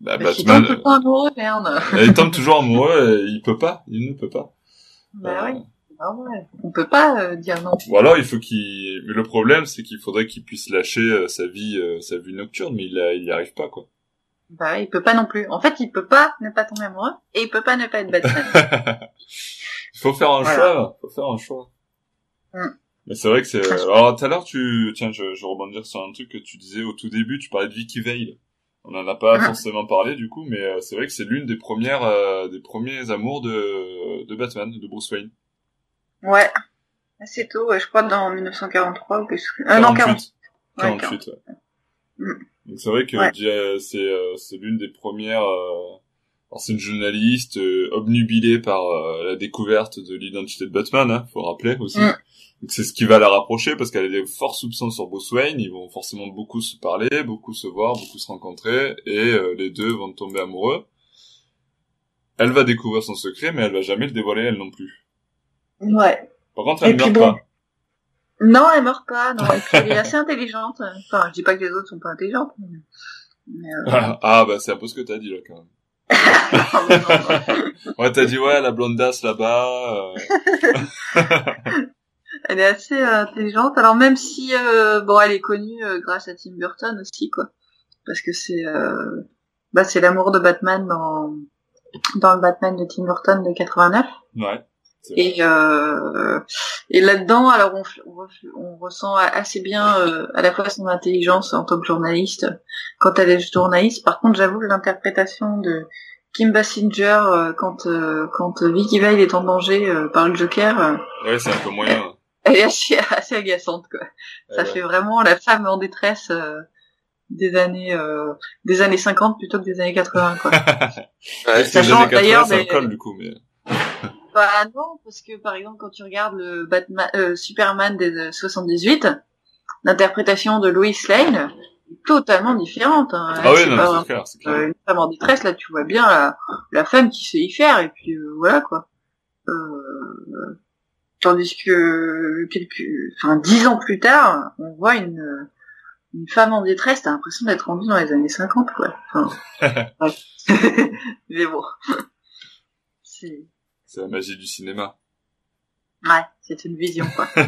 bah, Batman, tout le temps amoureux, merde. il tombe toujours amoureux et il peut pas, il ne peut pas. Bah Euh, oui. Ah ouais. On peut pas euh, dire non. Ou alors il faut qu'il. Mais le problème c'est qu'il faudrait qu'il puisse lâcher euh, sa vie, euh, sa vie nocturne, mais il, a... il y arrive pas quoi. Bah il peut pas non plus. En fait, il peut pas ne pas tomber amoureux et il peut pas ne pas être Batman. il faut faire un Voilà. choix. Faut faire un choix. Mm. Mais c'est vrai que c'est. Alors tout à l'heure tu, tiens, je, je rebondir sur un truc que tu disais au tout début. Tu parlais de Vicky Vale. On en a pas Mm. forcément parlé du coup, mais euh, c'est vrai que c'est l'une des premières, euh, des premiers amours de de Batman, de Bruce Wayne. ouais. Assez tôt, ouais, je crois dans 1943 ou plus. Euh, non, 40. 48. Ouais, 48, ouais. Mm. Donc c'est vrai que Ouais. c'est euh, c'est l'une des premières. Euh... Alors c'est une journaliste euh, obnubilée par euh, la découverte de l'identité de Batman, hein, faut rappeler aussi. Mm. Donc c'est ce qui va la rapprocher parce qu'elle a des forts soupçons sur Bruce Wayne. Ils vont forcément beaucoup se parler, beaucoup se voir, beaucoup se rencontrer, et euh, les deux vont tomber amoureux. Elle va découvrir son secret, mais elle va jamais le dévoiler elle non plus. Ouais. Par contre, elle puis meurt bon. pas. Non, elle meurt pas. Non, elle est assez intelligente. Enfin, je dis pas que les autres sont pas intelligentes. Mais... mais, euh, ah bah c'est un peu ce que t'as dit là quand même. non, non, non. Ouais, t'as dit ouais la blondasse là-bas. euh, Elle est assez euh, intelligente. Alors même si euh, bon, elle est connue grâce à Tim Burton aussi, quoi. Parce que c'est bah c'est l'amour de Batman dans dans le Batman de Tim Burton de 89. Ouais. Et euh, et là-dedans, alors on, on, on ressent assez bien euh, à la fois son intelligence en tant que journaliste quand elle est journaliste. Par contre, j'avoue que l'interprétation de Kim Basinger euh, quand euh, quand Vicky Vale est en danger euh, par le Joker, euh, Ouais, c'est un peu moyen. elle est assez assez agaçante quoi. Ça Ouais, fait vraiment la femme en détresse euh, des années euh, des années 50 plutôt que des années 80 quoi. Ouais. Ça change années 80, d'ailleurs colle du coup, mais. Bah non parce que par exemple quand tu regardes le Batman euh, Superman des euh, 78 l'interprétation de Lois Lane totalement différente. Hein. Ah oui, non, c'est clair, c'est clair. Euh, une femme en détresse, là, tu vois bien la, la femme qui sait y faire, et puis euh, voilà quoi. Euh, tandis que quelques, enfin dix ans plus tard, on voit une une femme en détresse, t'as l'impression d'être rendue dans les années 50, quoi. Enfin, Mais bon, c'est. C'est la magie du cinéma. Ouais, c'est une vision, quoi.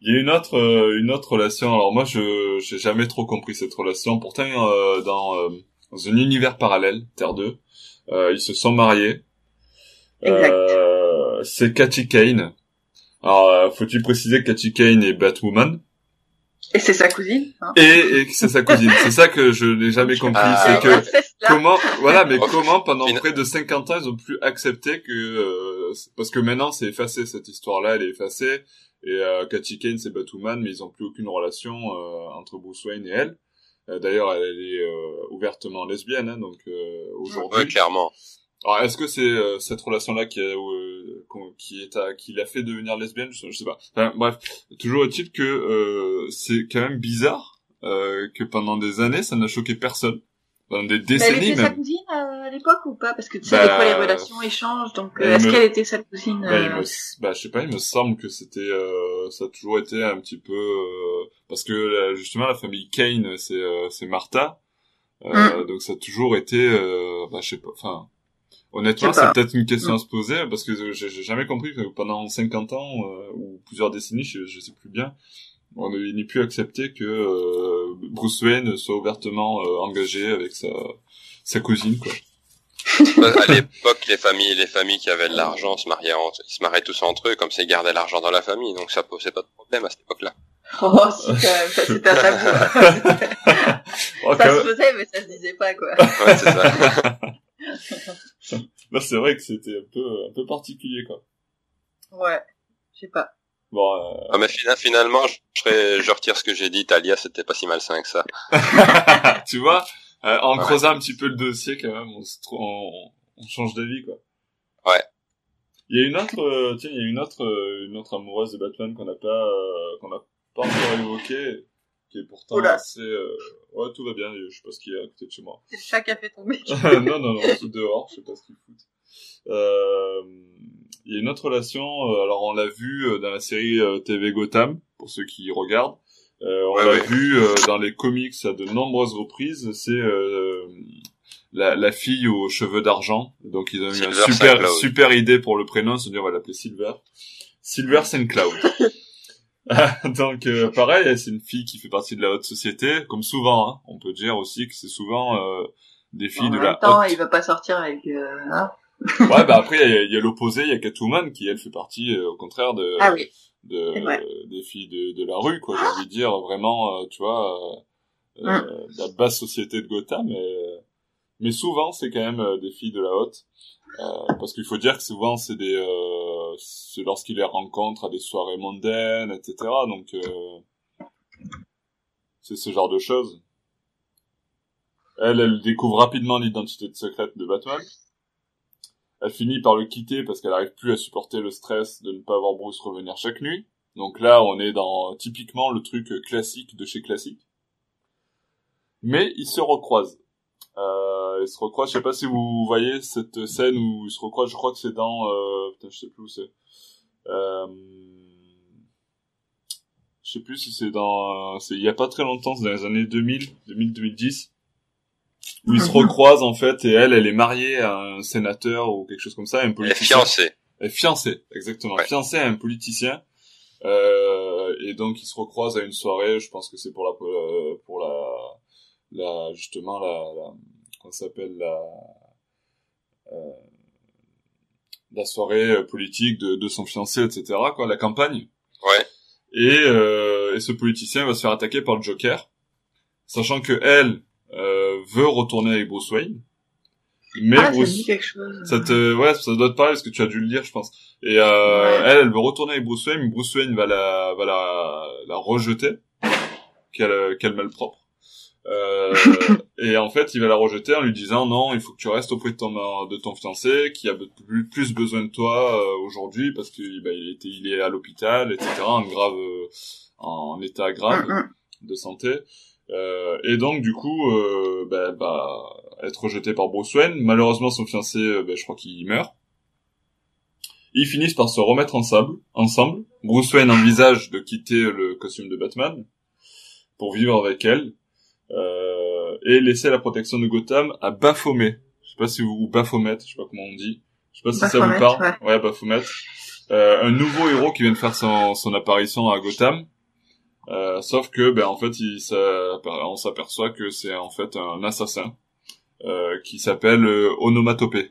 Il y a une autre euh, une autre relation. Alors moi, je j'ai jamais trop compris cette relation. Pourtant, euh, dans, euh, dans un univers parallèle, Terre 2, ils se sont mariés. c'est Cathy Kane. Alors, faut-il préciser que Cathy Kane est Batwoman? Et c'est sa cousine. Hein. Et, et c'est sa cousine. c'est ça que je n'ai jamais compris. Ah. c'est que comment, voilà, mais comment pendant près de 50 ans ils ont pu accepter que parce que maintenant c'est effacé cette histoire-là, elle est effacée. Et euh, Cathy Kane, c'est Batwoman, mais ils ont plus aucune relation euh, entre Bruce Wayne et elle. Euh, d'ailleurs, elle, est euh, ouvertement lesbienne, hein, donc aujourd'hui. Ouais, clairement. Alors, est-ce que c'est cette relation-là qui, qui est à, qui l'a fait devenir lesbienne? Je, sais pas. Enfin, bref, toujours est-il que c'est quand même bizarre que pendant des années, ça n'a choqué personne. Dans des décennies elle était sa cousine euh, à l'époque ou pas? Parce que tu sais, des fois les bah, relations échangent, donc euh, est-ce qu'elle était sa cousine bah, euh... bah, je sais pas, il me semble que c'était, euh, ça a toujours été un petit peu, parce que justement la famille Kane, c'est c'est Martha, mm. donc ça a toujours été, bah, je sais pas, enfin, honnêtement, c'est peut-être une question mm. à se poser parce que j'ai jamais compris que pendant 50 ans ou plusieurs décennies, je, je sais plus bien, on n'est plus accepté que euh, Bruce Wayne soit ouvertement euh, engagé avec sa, sa cousine, quoi. Bah, à l'époque, les familles, les familles qui avaient de l'argent se mariaient, ils se mariaient tous entre eux, comme ça ils gardaient l'argent dans la famille, donc ça posait pas de problème à cette époque-là. Oh, c'était un tabou. ça se faisait, mais ça se disait pas, quoi. Ouais, c'est ça. bah, c'est vrai que c'était un peu, un peu particulier, quoi. Ouais, je sais pas. Bon, euh... ah, mais finalement, je, je retire ce que j'ai dit. Talia, c'était pas si malsain que ça. tu vois, euh, en creusant un petit peu le dossier, quand même, on, se on, on change d'avis, quoi. Ouais. Il y a une autre, euh, tiens, il y a une autre, euh, une autre amoureuse de Batman qu'on n'a pas, qu'on n'a pas encore évoquée, qui est pourtant assez, ouais, tout va bien. Je sais pas ce qu'il y a à côté de chez moi. C'est le chat qui a fait tomber. non, non, non, c'est dehors. Je sais pas ce qu'il fout. Euh, il y a une autre relation. Euh, alors on l'a vu euh, dans la série euh, TV Gotham pour ceux qui regardent. on l'a vu dans les comics à de nombreuses reprises. C'est la, la, fille aux cheveux d'argent. Donc ils ont eu une super super idée pour le prénom, se dire on va l'appeler Silver. Silver Saint Cloud. Donc pareil, c'est une fille qui fait partie de la haute société, comme souvent. Hein. On peut dire aussi que c'est souvent des filles de la temps, il va pas sortir avec. Hein ouais, bah après il y a, l'opposé, il y a Catwoman qui elle fait partie euh, au contraire de ah oui. de des filles de, de la rue quoi. J'ai envie de dire vraiment, euh, tu vois, euh, mm. la basse société de Gotham. Mais, mais souvent c'est quand même des filles de la haute. Parce qu'il faut dire que souvent c'est des c'est lorsqu'il les rencontre à des soirées mondaines, etc. Donc c'est ce genre de choses. Elle, elle découvre rapidement l'identité secrète de Batman. Elle finit par le quitter parce qu'elle arrive plus à supporter le stress de ne pas voir Bruce revenir chaque nuit. Donc là, on est dans typiquement le truc classique de chez classique. Mais ils se recroisent. Euh, ils se recroisent. Je sais pas si vous voyez cette scène où ils se recroisent. Je crois que c'est dans. Euh, putain, je sais plus où c'est. Euh, je sais plus si c'est dans. C'est il y a pas très longtemps. C'est dans les années 2000, 2000-2010 où ils se recroisent en fait et elle, elle est mariée à un sénateur ou quelque chose comme ça, un politicien. Elle est fiancée. Elle est fiancée, exactement. Fiancée à un politicien. Euh, et donc ils se recroisent à une soirée. Je pense que c'est pour la pour la justement la, la comment s'appelle la euh, la soirée politique de, de son fiancé, etc. Quoi, la campagne. Ouais. Et, euh, et ce politicien va se faire attaquer par le Joker, sachant que elle, euh, veut retourner avec Bruce Wayne. Mais ah, Bruce, ça, quelque chose. ça te, ouais, ça doit te parler parce que tu as dû le lire, je pense. Et euh, elle, elle veut retourner avec Bruce Wayne, mais Bruce Wayne va la, va la, la rejeter, quel, quel malpropre. Euh, et en fait, il va la rejeter en lui disant non, il faut que tu restes auprès de ton de ton fiancé, qui a plus, besoin de toi euh, aujourd'hui parce que bah, il était, il est à l'hôpital, etc. En grave, en état grave. Mm, mm. de santé. Euh, et donc du coup, euh, bah, bah, être rejeté par Bruce Wayne. Malheureusement, son fiancé, euh, bah, je crois qu'il meurt. Ils finissent par se remettre ensemble. ensemble. Bruce Wayne envisage de quitter le costume de Batman pour vivre avec elle euh, et laisser la protection de Gotham à Baphomet. Je sais pas si vous ou Baphomet, je sais pas comment on dit. Je sais pas si ça vous parle. ouais. Ouais, Baphomet. Euh, un nouveau héros qui vient de faire son, son apparition à Gotham. Euh, sauf que, ben en fait, il s'a- on s'aperçoit que c'est en fait un assassin euh, qui s'appelle euh, Onomatopée.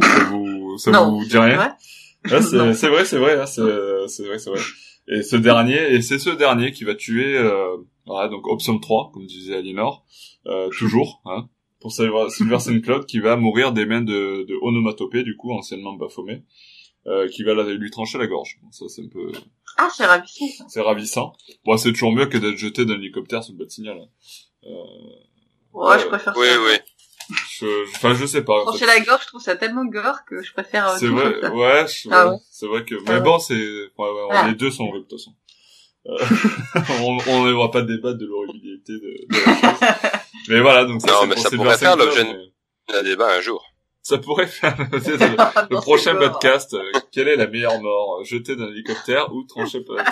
Ça vous, ça Non, vous dit rien? Ouais. Ouais, c'est vrai, c'est vrai, hein, c'est c'est vrai, c'est vrai. Et ce dernier, et c'est ce dernier qui va tuer, euh, voilà, donc option 3, comme disait Alinor, euh, toujours, hein, pour Silver, Silver Cloud, qui va mourir des mains de, de Onomatopée, du coup, anciennement Baphomet, euh, qui va la- lui trancher la gorge. Bon, ça, c'est un peu, Ah, c'est ravissant. ça. c'est ravissant. Bon, c'est toujours mieux que d'être jeté d'un hélicoptère sur le bas de signal. hein. Euh, Ouais, je Ouais. préfère Oui, ça. oui. je, je- enfin, je sais pas. en fait. Trancher la gorge, je trouve ça tellement gore que je préfère. euh, C'est vrai, comme ça. ouais, je- Ah ouais, ouais. c'est vrai que, Ah mais ouais. bon, c'est, ouais, ouais, Ah. les deux sont horribles de toute façon. Euh, on, on ne va pas débattre de l'horribilité de, de la chose. Mais voilà, donc ça, Non, c'est mais pour ça pourrait faire l'objet mais Un débat un jour. Ça pourrait faire le, prochain podcast. euh, quelle est la meilleure mort? Jeter d'un hélicoptère ou trancher par la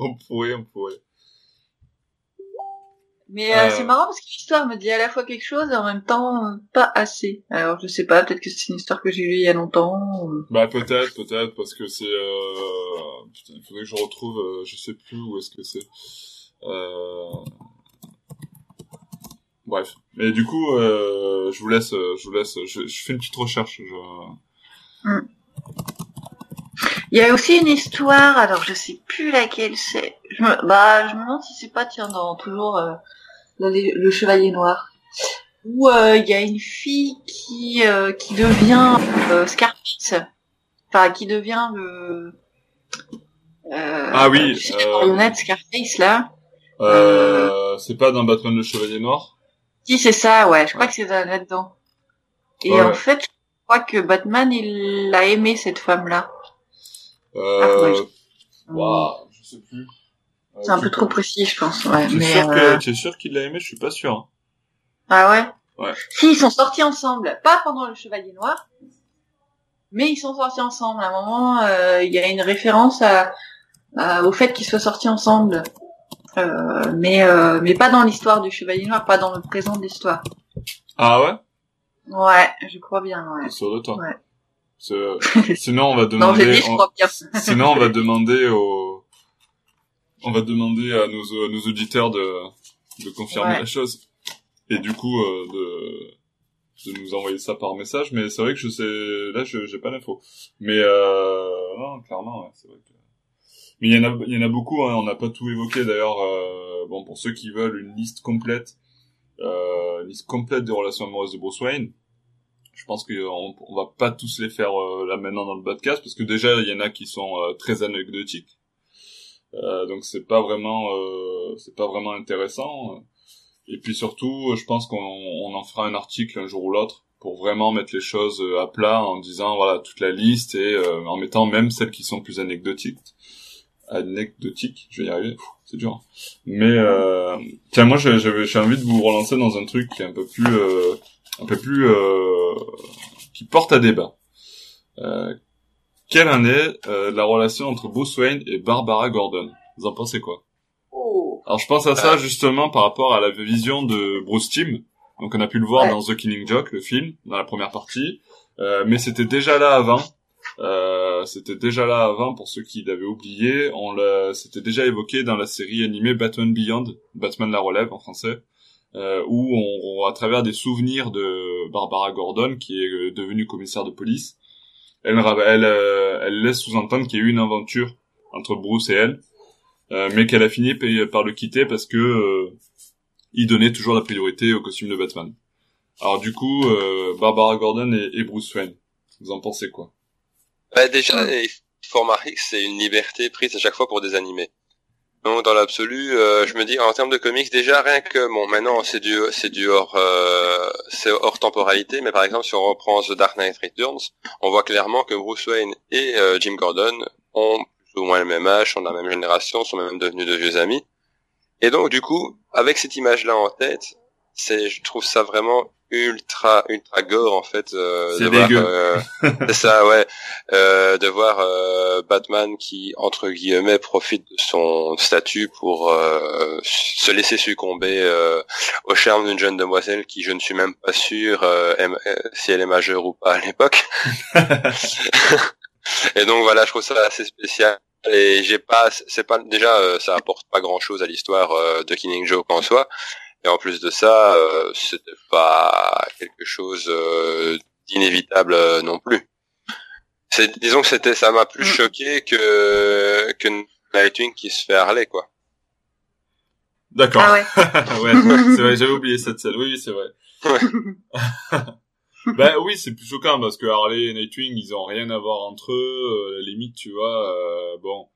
On pourrait, on pourrait. Mais euh, Euh. c'est marrant parce que l'histoire me dit à la fois quelque chose et en même temps euh, pas assez. Alors je sais pas, peut-être que c'est une histoire que j'ai lue il y a longtemps. Bah peut-être, peut-être, parce que c'est... Euh... Putain, il faudrait que je retrouve, je sais plus où est-ce que c'est. Euh... Bref. Mais du coup, euh, je vous laisse, je vous laisse, je, je fais une petite recherche. Je... Il y a aussi une histoire, alors je sais plus laquelle c'est. Je me, bah je me demande si c'est pas tiens dans toujours euh, dans les- le Chevalier Noir où euh, il y a une fille qui euh, qui devient euh, Scarface, enfin qui devient le euh, Ah oui, la marionnette Scarface là. Euh, c'est pas dans Batman le Chevalier Noir? Si, c'est ça, ouais. Je crois Ouais. que c'est là- là-dedans. Et Ouais. en fait, je crois que Batman, il a aimé cette femme-là. euh... Ah, ouais, je sais plus. Euh, C'est un peu trop précis, je pense. Ouais. Tu es Mais, sûr, euh, que... tu es sûr qu'il l'a aimé Je suis pas sûr. hein. Ah ouais? Ouais. Si, ils sont sortis ensemble. Pas pendant le Chevalier Noir, mais ils sont sortis ensemble. À un moment, euh, il y a une référence à, à- au fait qu'ils soient sortis ensemble. Euh, mais, euh, mais pas dans l'histoire du Chevalier Noir, pas dans le présent de l'histoire. Ah ouais? Ouais, je crois bien, ouais. T'es sûr de toi Ouais. C'est- Sinon, on va Non, j'ai demander... dit, je crois bien. Sinon, on va demander aux... On va demander à nos, à nos auditeurs de, de confirmer Ouais. la chose. Et du coup, euh, de, de nous envoyer ça par message. Mais c'est vrai que je sais... Là, je j'ai pas l'info. Mais euh... Non, clairement, ouais, c'est vrai que... Mais il y en a, il y en a beaucoup, hein, on n'a pas tout évoqué d'ailleurs. euh, bon, pour ceux qui veulent une liste complète, euh, une liste complète des relations amoureuses de Bruce Wayne, je pense qu'on on va pas tous les faire euh, là maintenant dans le podcast parce que déjà il y en a qui sont euh, très anecdotiques, Euh, donc c'est pas vraiment, euh, c'est pas vraiment intéressant. Et puis surtout, je pense qu'on on en fera un article un jour ou l'autre pour vraiment mettre les choses euh, à plat en disant voilà toute la liste et euh, en mettant même celles qui sont plus anecdotiques anecdotique, je vais y arriver, c'est dur. hein. Mais euh, tiens, moi j'avais- j'ai envie de vous relancer dans un truc qui est un peu plus, euh, un peu plus, euh, qui porte à débat. Euh, quelle en est euh, la relation entre Bruce Wayne et Barbara Gordon? Vous en pensez quoi? Oh. Alors je pense à ça justement par rapport à la vision de Bruce Timm. Donc on a pu le voir Ouais. dans The Killing Joke, le film, dans la première partie. Euh, mais c'était déjà là avant. Euh, c'était déjà là avant pour ceux qui l'avaient oublié. On l'a, c'était déjà évoqué dans la série animée Batman Beyond, Batman la relève en français, euh, où on, on- à travers des souvenirs de Barbara Gordon, qui est euh, devenue commissaire de police, elle, elle, euh, elle laisse sous-entendre qu'il y a eu une aventure entre Bruce et elle, euh, mais qu'elle a fini pa- par le quitter parce que euh, il donnait toujours la priorité au costume de Batman. Alors du coup, euh, Barbara Gordon et, Bruce Wayne, vous en pensez quoi? Bah, déjà, il faut que c'est une liberté prise à chaque fois pour des animés. Donc dans l'absolu, euh, je me dis en termes de comics déjà rien que bon maintenant c'est du c'est du hors euh, c'est hors temporalité, mais par exemple si on reprend The Dark Knight Returns, on voit clairement que Bruce Wayne et euh, Jim Gordon ont plus ou moins le même âge, sont de la même génération, sont même devenus de vieux amis. Et donc, du coup, avec cette image-là en tête, c'est, je trouve ça vraiment ultra ultra gore en fait euh, c'est dégueu. euh, c'est ça ouais euh, de voir euh, Batman qui entre guillemets profite de son statut pour euh, se laisser succomber euh, au charme d'une jeune demoiselle qui je ne suis même pas sûr si elle est majeure ou pas à l'époque. Et donc voilà je trouve ça assez spécial. Et j'ai pas c'est pas déjà ça apporte pas grand chose à l'histoire de Killing Joke en soi et en plus de ça, euh, c'était pas quelque chose euh, d'inévitable euh, non plus. C'est, disons que c'était, ça m'a plus mm. choqué que que Nightwing qui se fait Harley, quoi. D'accord. Ah ouais. ouais c'est vrai, j'avais oublié cette scène. Oui, c'est vrai. Ouais. ben oui, c'est plus choquant parce que Harley et Nightwing, ils ont rien à voir entre eux. limite, tu vois, bon,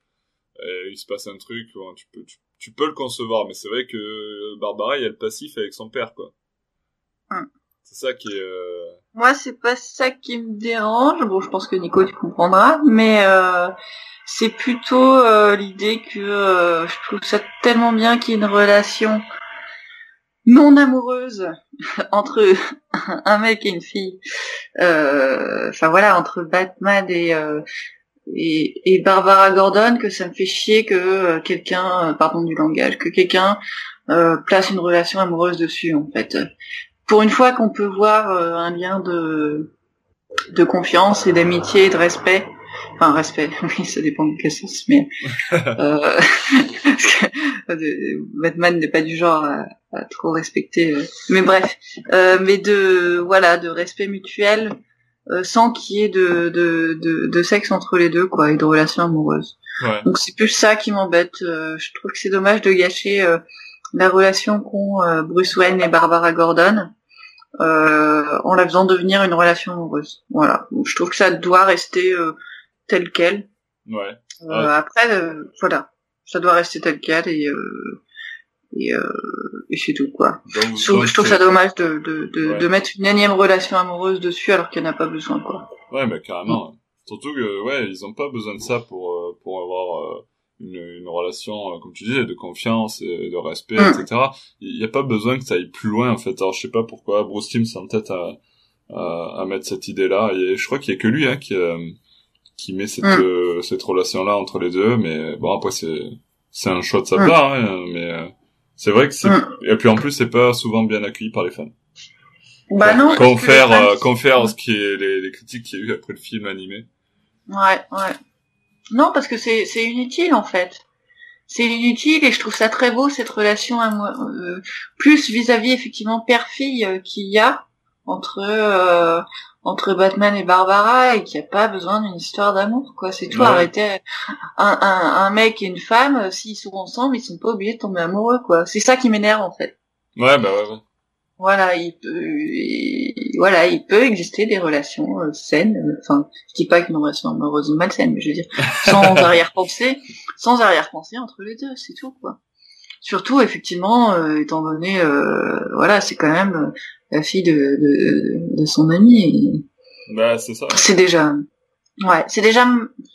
il se passe un truc, tu peux, tu, tu peux le concevoir, mais c'est vrai que Barbara, il y a le passif avec son père, quoi. Hum. C'est ça qui est... Euh... Moi, c'est pas ça qui me dérange. Bon, je pense que Nico, tu comprendras, mais euh, c'est plutôt euh, l'idée que euh, je trouve ça tellement bien qu'il y ait une relation non amoureuse entre un mec et une fille. Euh, enfin voilà, entre Batman et et, et, Barbara Gordon que ça me fait chier que euh, quelqu'un, euh, pardon du langage, que quelqu'un euh, place une relation amoureuse dessus en fait. Pour une fois qu'on peut voir un lien de de confiance et d'amitié et de respect, enfin respect, oui ça dépend de quel sens, mais euh, Batman n'est pas du genre à, à trop respecter, mais bref, mais de voilà de respect mutuel euh, sans qu'il y ait de, de, de, de, sexe entre les deux, quoi, et de relations amoureuses. Donc c'est plus ça qui m'embête. Euh, je trouve que c'est dommage de gâcher euh, la relation qu'ont Bruce Wayne et Barbara Gordon en la faisant devenir une relation amoureuse. Voilà. Donc, je trouve que ça doit rester tel quel. Ouais. Après, voilà, ça doit rester tel quel et et, euh, et c'est tout quoi. je, trouve ça dommage de, de, de, de, mettre une énième relation amoureuse dessus alors qu'il n'y en a pas besoin quoi. Ouais mais carrément. Surtout que ouais ils ont pas besoin de ça pour euh, pour avoir euh, une, une relation comme tu disais de confiance et de respect mm. etc. Il n'y a pas besoin que ça aille plus loin en fait. Alors je sais pas pourquoi Bruce Timm s'en tête à, à, à mettre cette idée là et je crois qu'il y a que lui hein qui qui met cette mm. cette relation là entre les deux mais bon après c'est c'est un choix de sa mm. part hein, mais c'est vrai que c'est mm. et puis en plus c'est pas souvent bien accueilli par les fans. Bah non. Confère euh, confère ce qui est les, les critiques qu'il y a eu après le film animé. Ouais ouais. Non parce que c'est c'est inutile en fait. C'est inutile et je trouve ça très beau cette relation euh, plus vis-à-vis effectivement père-fille euh, qu'il y a entre euh, entre Batman et Barbara et qu'il n'y a pas besoin d'une histoire d'amour quoi. C'est tout arrêter un, un, un, mec et une femme euh, s'ils sont ensemble ils sont pas obligés de tomber amoureux quoi. C'est ça qui m'énerve en fait. Ouais bah ouais, ouais. voilà il peut voilà il peut exister des relations euh, saines enfin je dis pas qu'une relation amoureuse est malsaine mais je veux dire sans arrière-pensée sans arrière-pensée entre les deux c'est tout quoi. Surtout effectivement euh, étant donné voilà c'est quand même la fille de, de, de son ami. Bah, c'est ça. C'est déjà, ouais, c'est déjà,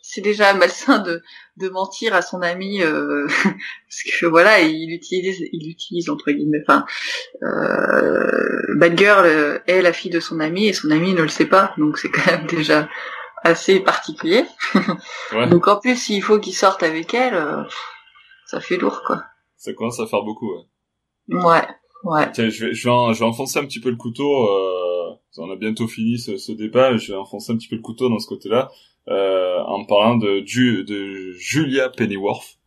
c'est déjà malsain de, de mentir à son ami, euh, parce que voilà, il utilise, il utilise entre guillemets, enfin, euh, Bad Girl est la fille de son ami et son ami ne le sait pas, donc c'est quand même déjà assez particulier. Ouais. donc en plus, s'il faut qu'il sorte avec elle, euh, ça fait lourd, quoi. Ça commence à faire beaucoup, ouais. Ouais. Ouais. Tiens, je vais, je vais, je vais enfoncer un petit peu le couteau. Euh, on a bientôt fini ce, ce débat. Je vais enfoncer un petit peu le couteau dans ce côté-là euh, en parlant de, de Julia Pennyworth,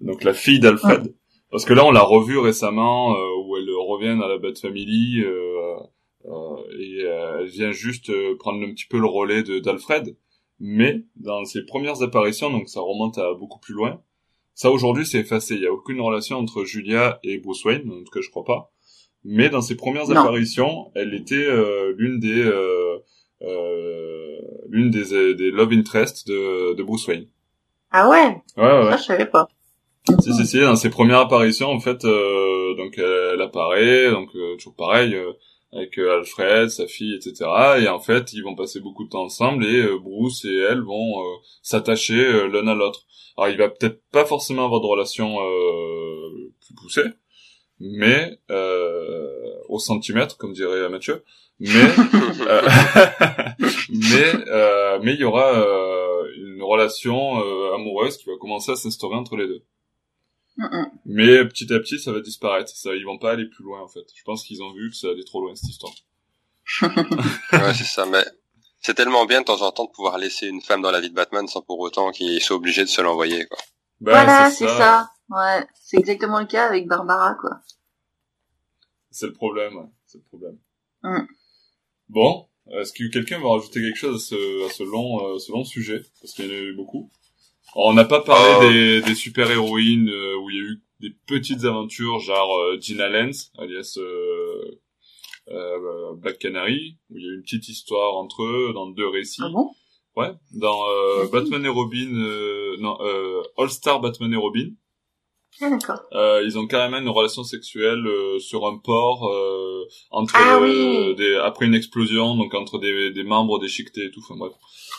donc la fille d'Alfred. Parce que là, on l'a revue récemment euh, où elle revient dans la Bat Family euh, euh, et elle vient juste prendre un petit peu le relais d'Alfred. Mais dans ses premières apparitions, donc ça remonte à beaucoup plus loin, ça aujourd'hui c'est effacé, il y a aucune relation entre Julia et Bruce Wayne, en tout cas je crois pas. Mais dans ses premières apparitions, elle était euh, l'une des euh, euh, l'une des, des love interest de, de Bruce Wayne. Ah ouais? Ouais ouais. Ça je savais pas. Si si si, dans ses premières apparitions en fait, donc elle, apparaît, donc toujours pareil. Avec euh, Alfred, sa fille, etc. Et en fait, ils vont passer beaucoup de temps ensemble et euh, Bruce et elle vont euh, s'attacher l'un à l'autre. Alors, il va peut-être pas forcément avoir de relation plus poussée, mais au centimètre, comme dirait Mathieu. Mais mais mais il y aura une relation amoureuse qui va commencer à s'instaurer entre les deux. Mais petit à petit, ça va disparaître. Ça, ils vont pas aller plus loin en fait. Je pense qu'ils ont vu que ça allait trop loin cette histoire. ouais, c'est ça. Mais c'est tellement bien de temps en temps de pouvoir laisser une femme dans la vie de Batman sans pour autant qu'il soit obligé de se l'envoyer. Quoi. Ben, voilà, c'est ça. Ouais, c'est exactement le cas avec Barbara, quoi. C'est le problème, ouais. C'est le problème. Mm. Bon, est-ce que quelqu'un va rajouter quelque chose à ce, à ce long, euh, ce long sujet? Parce qu'il y en a eu beaucoup. On n'a pas parlé des, des super-héroïnes euh, où il y a eu des petites aventures, genre euh, Gina Lenz, alias euh, euh, Black Canary, où il y a eu une petite histoire entre eux dans deux récits. Ah bon? Ouais, dans Batman et Robin, non, All Star Batman et Robin. Ah, d'accord. Euh, ils ont carrément une relation sexuelle euh, sur un port euh, entre ah, oui. des, après une explosion, donc entre des, des membres déchiquetés et tout. Enfin bref.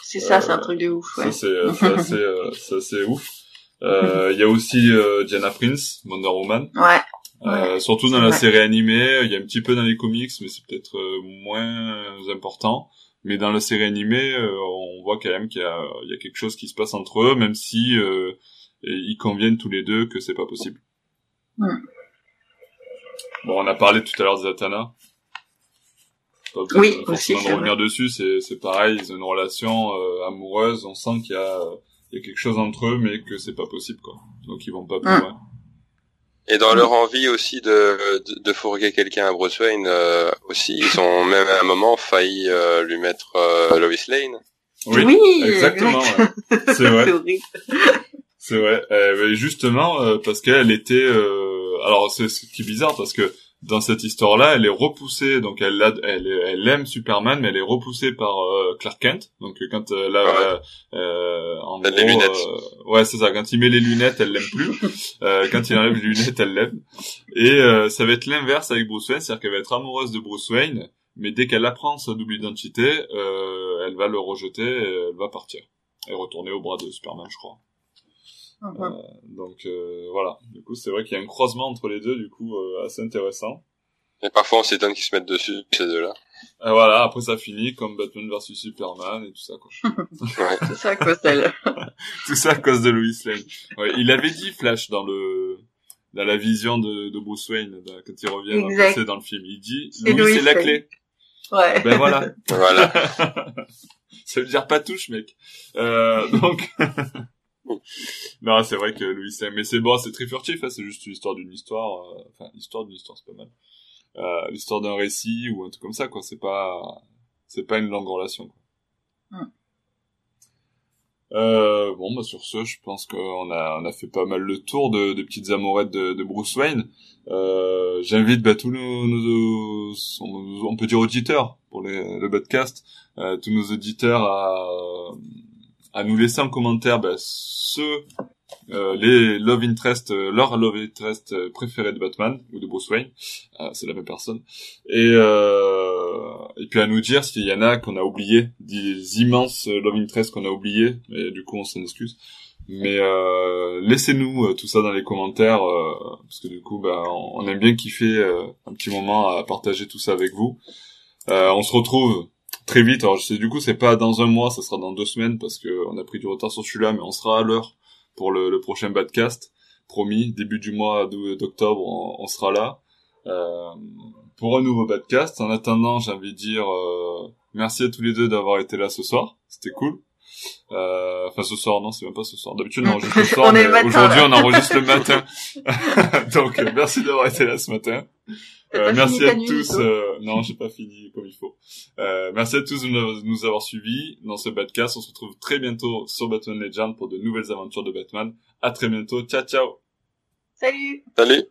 C'est ça, c'est un truc de ouf. Ouais. Ça c'est assez, assez ouf. Il y a aussi Diana Prince, Wonder Woman. Ouais. Euh, surtout dans la série animée, il y a un petit peu dans les comics, mais c'est peut-être moins important. Mais dans la série animée, on voit quand même qu'il y y a quelque chose qui se passe entre eux, même si et ils conviennent tous les deux que c'est pas possible. Bon, on a parlé tout à l'heure de Zatanna. Pas oui, aussi, de revenir dessus, c'est c'est pareil, ils ont une relation euh, amoureuse, on sent qu'il y a il y a quelque chose entre eux, mais que c'est pas possible quoi. Donc ils vont pas plus loin. Et dans leur envie aussi de, de, de fourguer quelqu'un à Bruce Wayne euh, aussi, ils ont même à un moment failli euh, lui mettre euh, Lois Lane. Oui, oui exactement. C'est vrai. C'est vrai. Euh, justement, euh, parce qu'elle était... Euh, alors, c'est ce qui est bizarre, parce que dans cette histoire-là, elle est repoussée, donc elle, elle, elle aime Superman, mais elle est repoussée par euh, Clark Kent. Donc quand euh, là, euh, en gros, les lunettes. ouais, c'est ça. Quand il met les lunettes, elle l'aime plus. quand il enlève les lunettes, elle l'aime. Et ça va être l'inverse avec Bruce Wayne, c'est-à-dire qu'elle va être amoureuse de Bruce Wayne, mais dès qu'elle apprend sa double identité, elle va le rejeter, et elle va partir et retourner au bras de Superman, je crois. Euh, donc euh, voilà, du coup c'est vrai qu'il y a un croisement entre les deux, du coup euh, assez intéressant. Et parfois on s'étonne qu'ils se mettent dessus ces deux-là. Et voilà, après ça finit comme Batman versus Superman et tout ça quoi. ouais. Tout ça à cause d'elle. tout ça à cause de Lois Lane. Ouais, il avait dit Flash dans le dans la vision de, de Bruce Wayne quand il revient dans, dans le film. Il dit Louis c'est la clé. Ouais. Ben voilà. voilà. ça veut dire pas touche mec. Euh, donc non, c'est vrai que Louis mais c'est bon, c'est très furtif, hein, c'est juste l'histoire d'une histoire, euh, enfin, l'histoire d'une histoire, c'est pas mal. Euh, l'histoire d'un récit ou un truc comme ça, quoi, c'est pas, c'est pas une longue relation, quoi. Mm. Euh, bon, bah, sur ce, je pense qu'on a, on a fait pas mal le tour de, des petites amourettes de, de Bruce Wayne. Euh, j'invite, bah, tous nos, nos, on peut dire auditeurs pour les, le podcast, euh, tous nos auditeurs à, à nous laisser en commentaire bah, ceux euh, les love interest, euh, leur love interest euh, préféré de Batman ou de Bruce Wayne, euh, c'est la même personne. Et euh, et puis à nous dire s'il y en a qu'on a oublié, des immenses love interest qu'on a oublié, et du coup on s'en excuse. Mais laissez-nous tout ça dans les commentaires parce que du coup bah, on aime bien kiffer un petit moment à partager tout ça avec vous. on se retrouve très vite. Alors je sais du coup c'est pas dans un mois, ça sera dans deux semaines parce que on a pris du retard sur celui-là, mais on sera à l'heure pour le, le, prochain badcast. Promis, début du mois d'octobre, on, sera là euh, pour un nouveau badcast. En attendant, j'ai envie de dire euh, merci à tous les deux d'avoir été là ce soir. C'était cool. Euh, enfin ce soir, non, c'est même pas ce soir. D'habitude on enregistre le soir, mais aujourd'hui on enregistre le matin. Donc merci d'avoir été là ce matin. Euh, merci à tous. Euh, non, j'ai pas fini comme il faut. Euh, merci à tous de nous avoir suivis dans ce podcast. On se retrouve très bientôt sur Batman Legend pour de nouvelles aventures de Batman. À très bientôt. Ciao, ciao. Salut. Salut.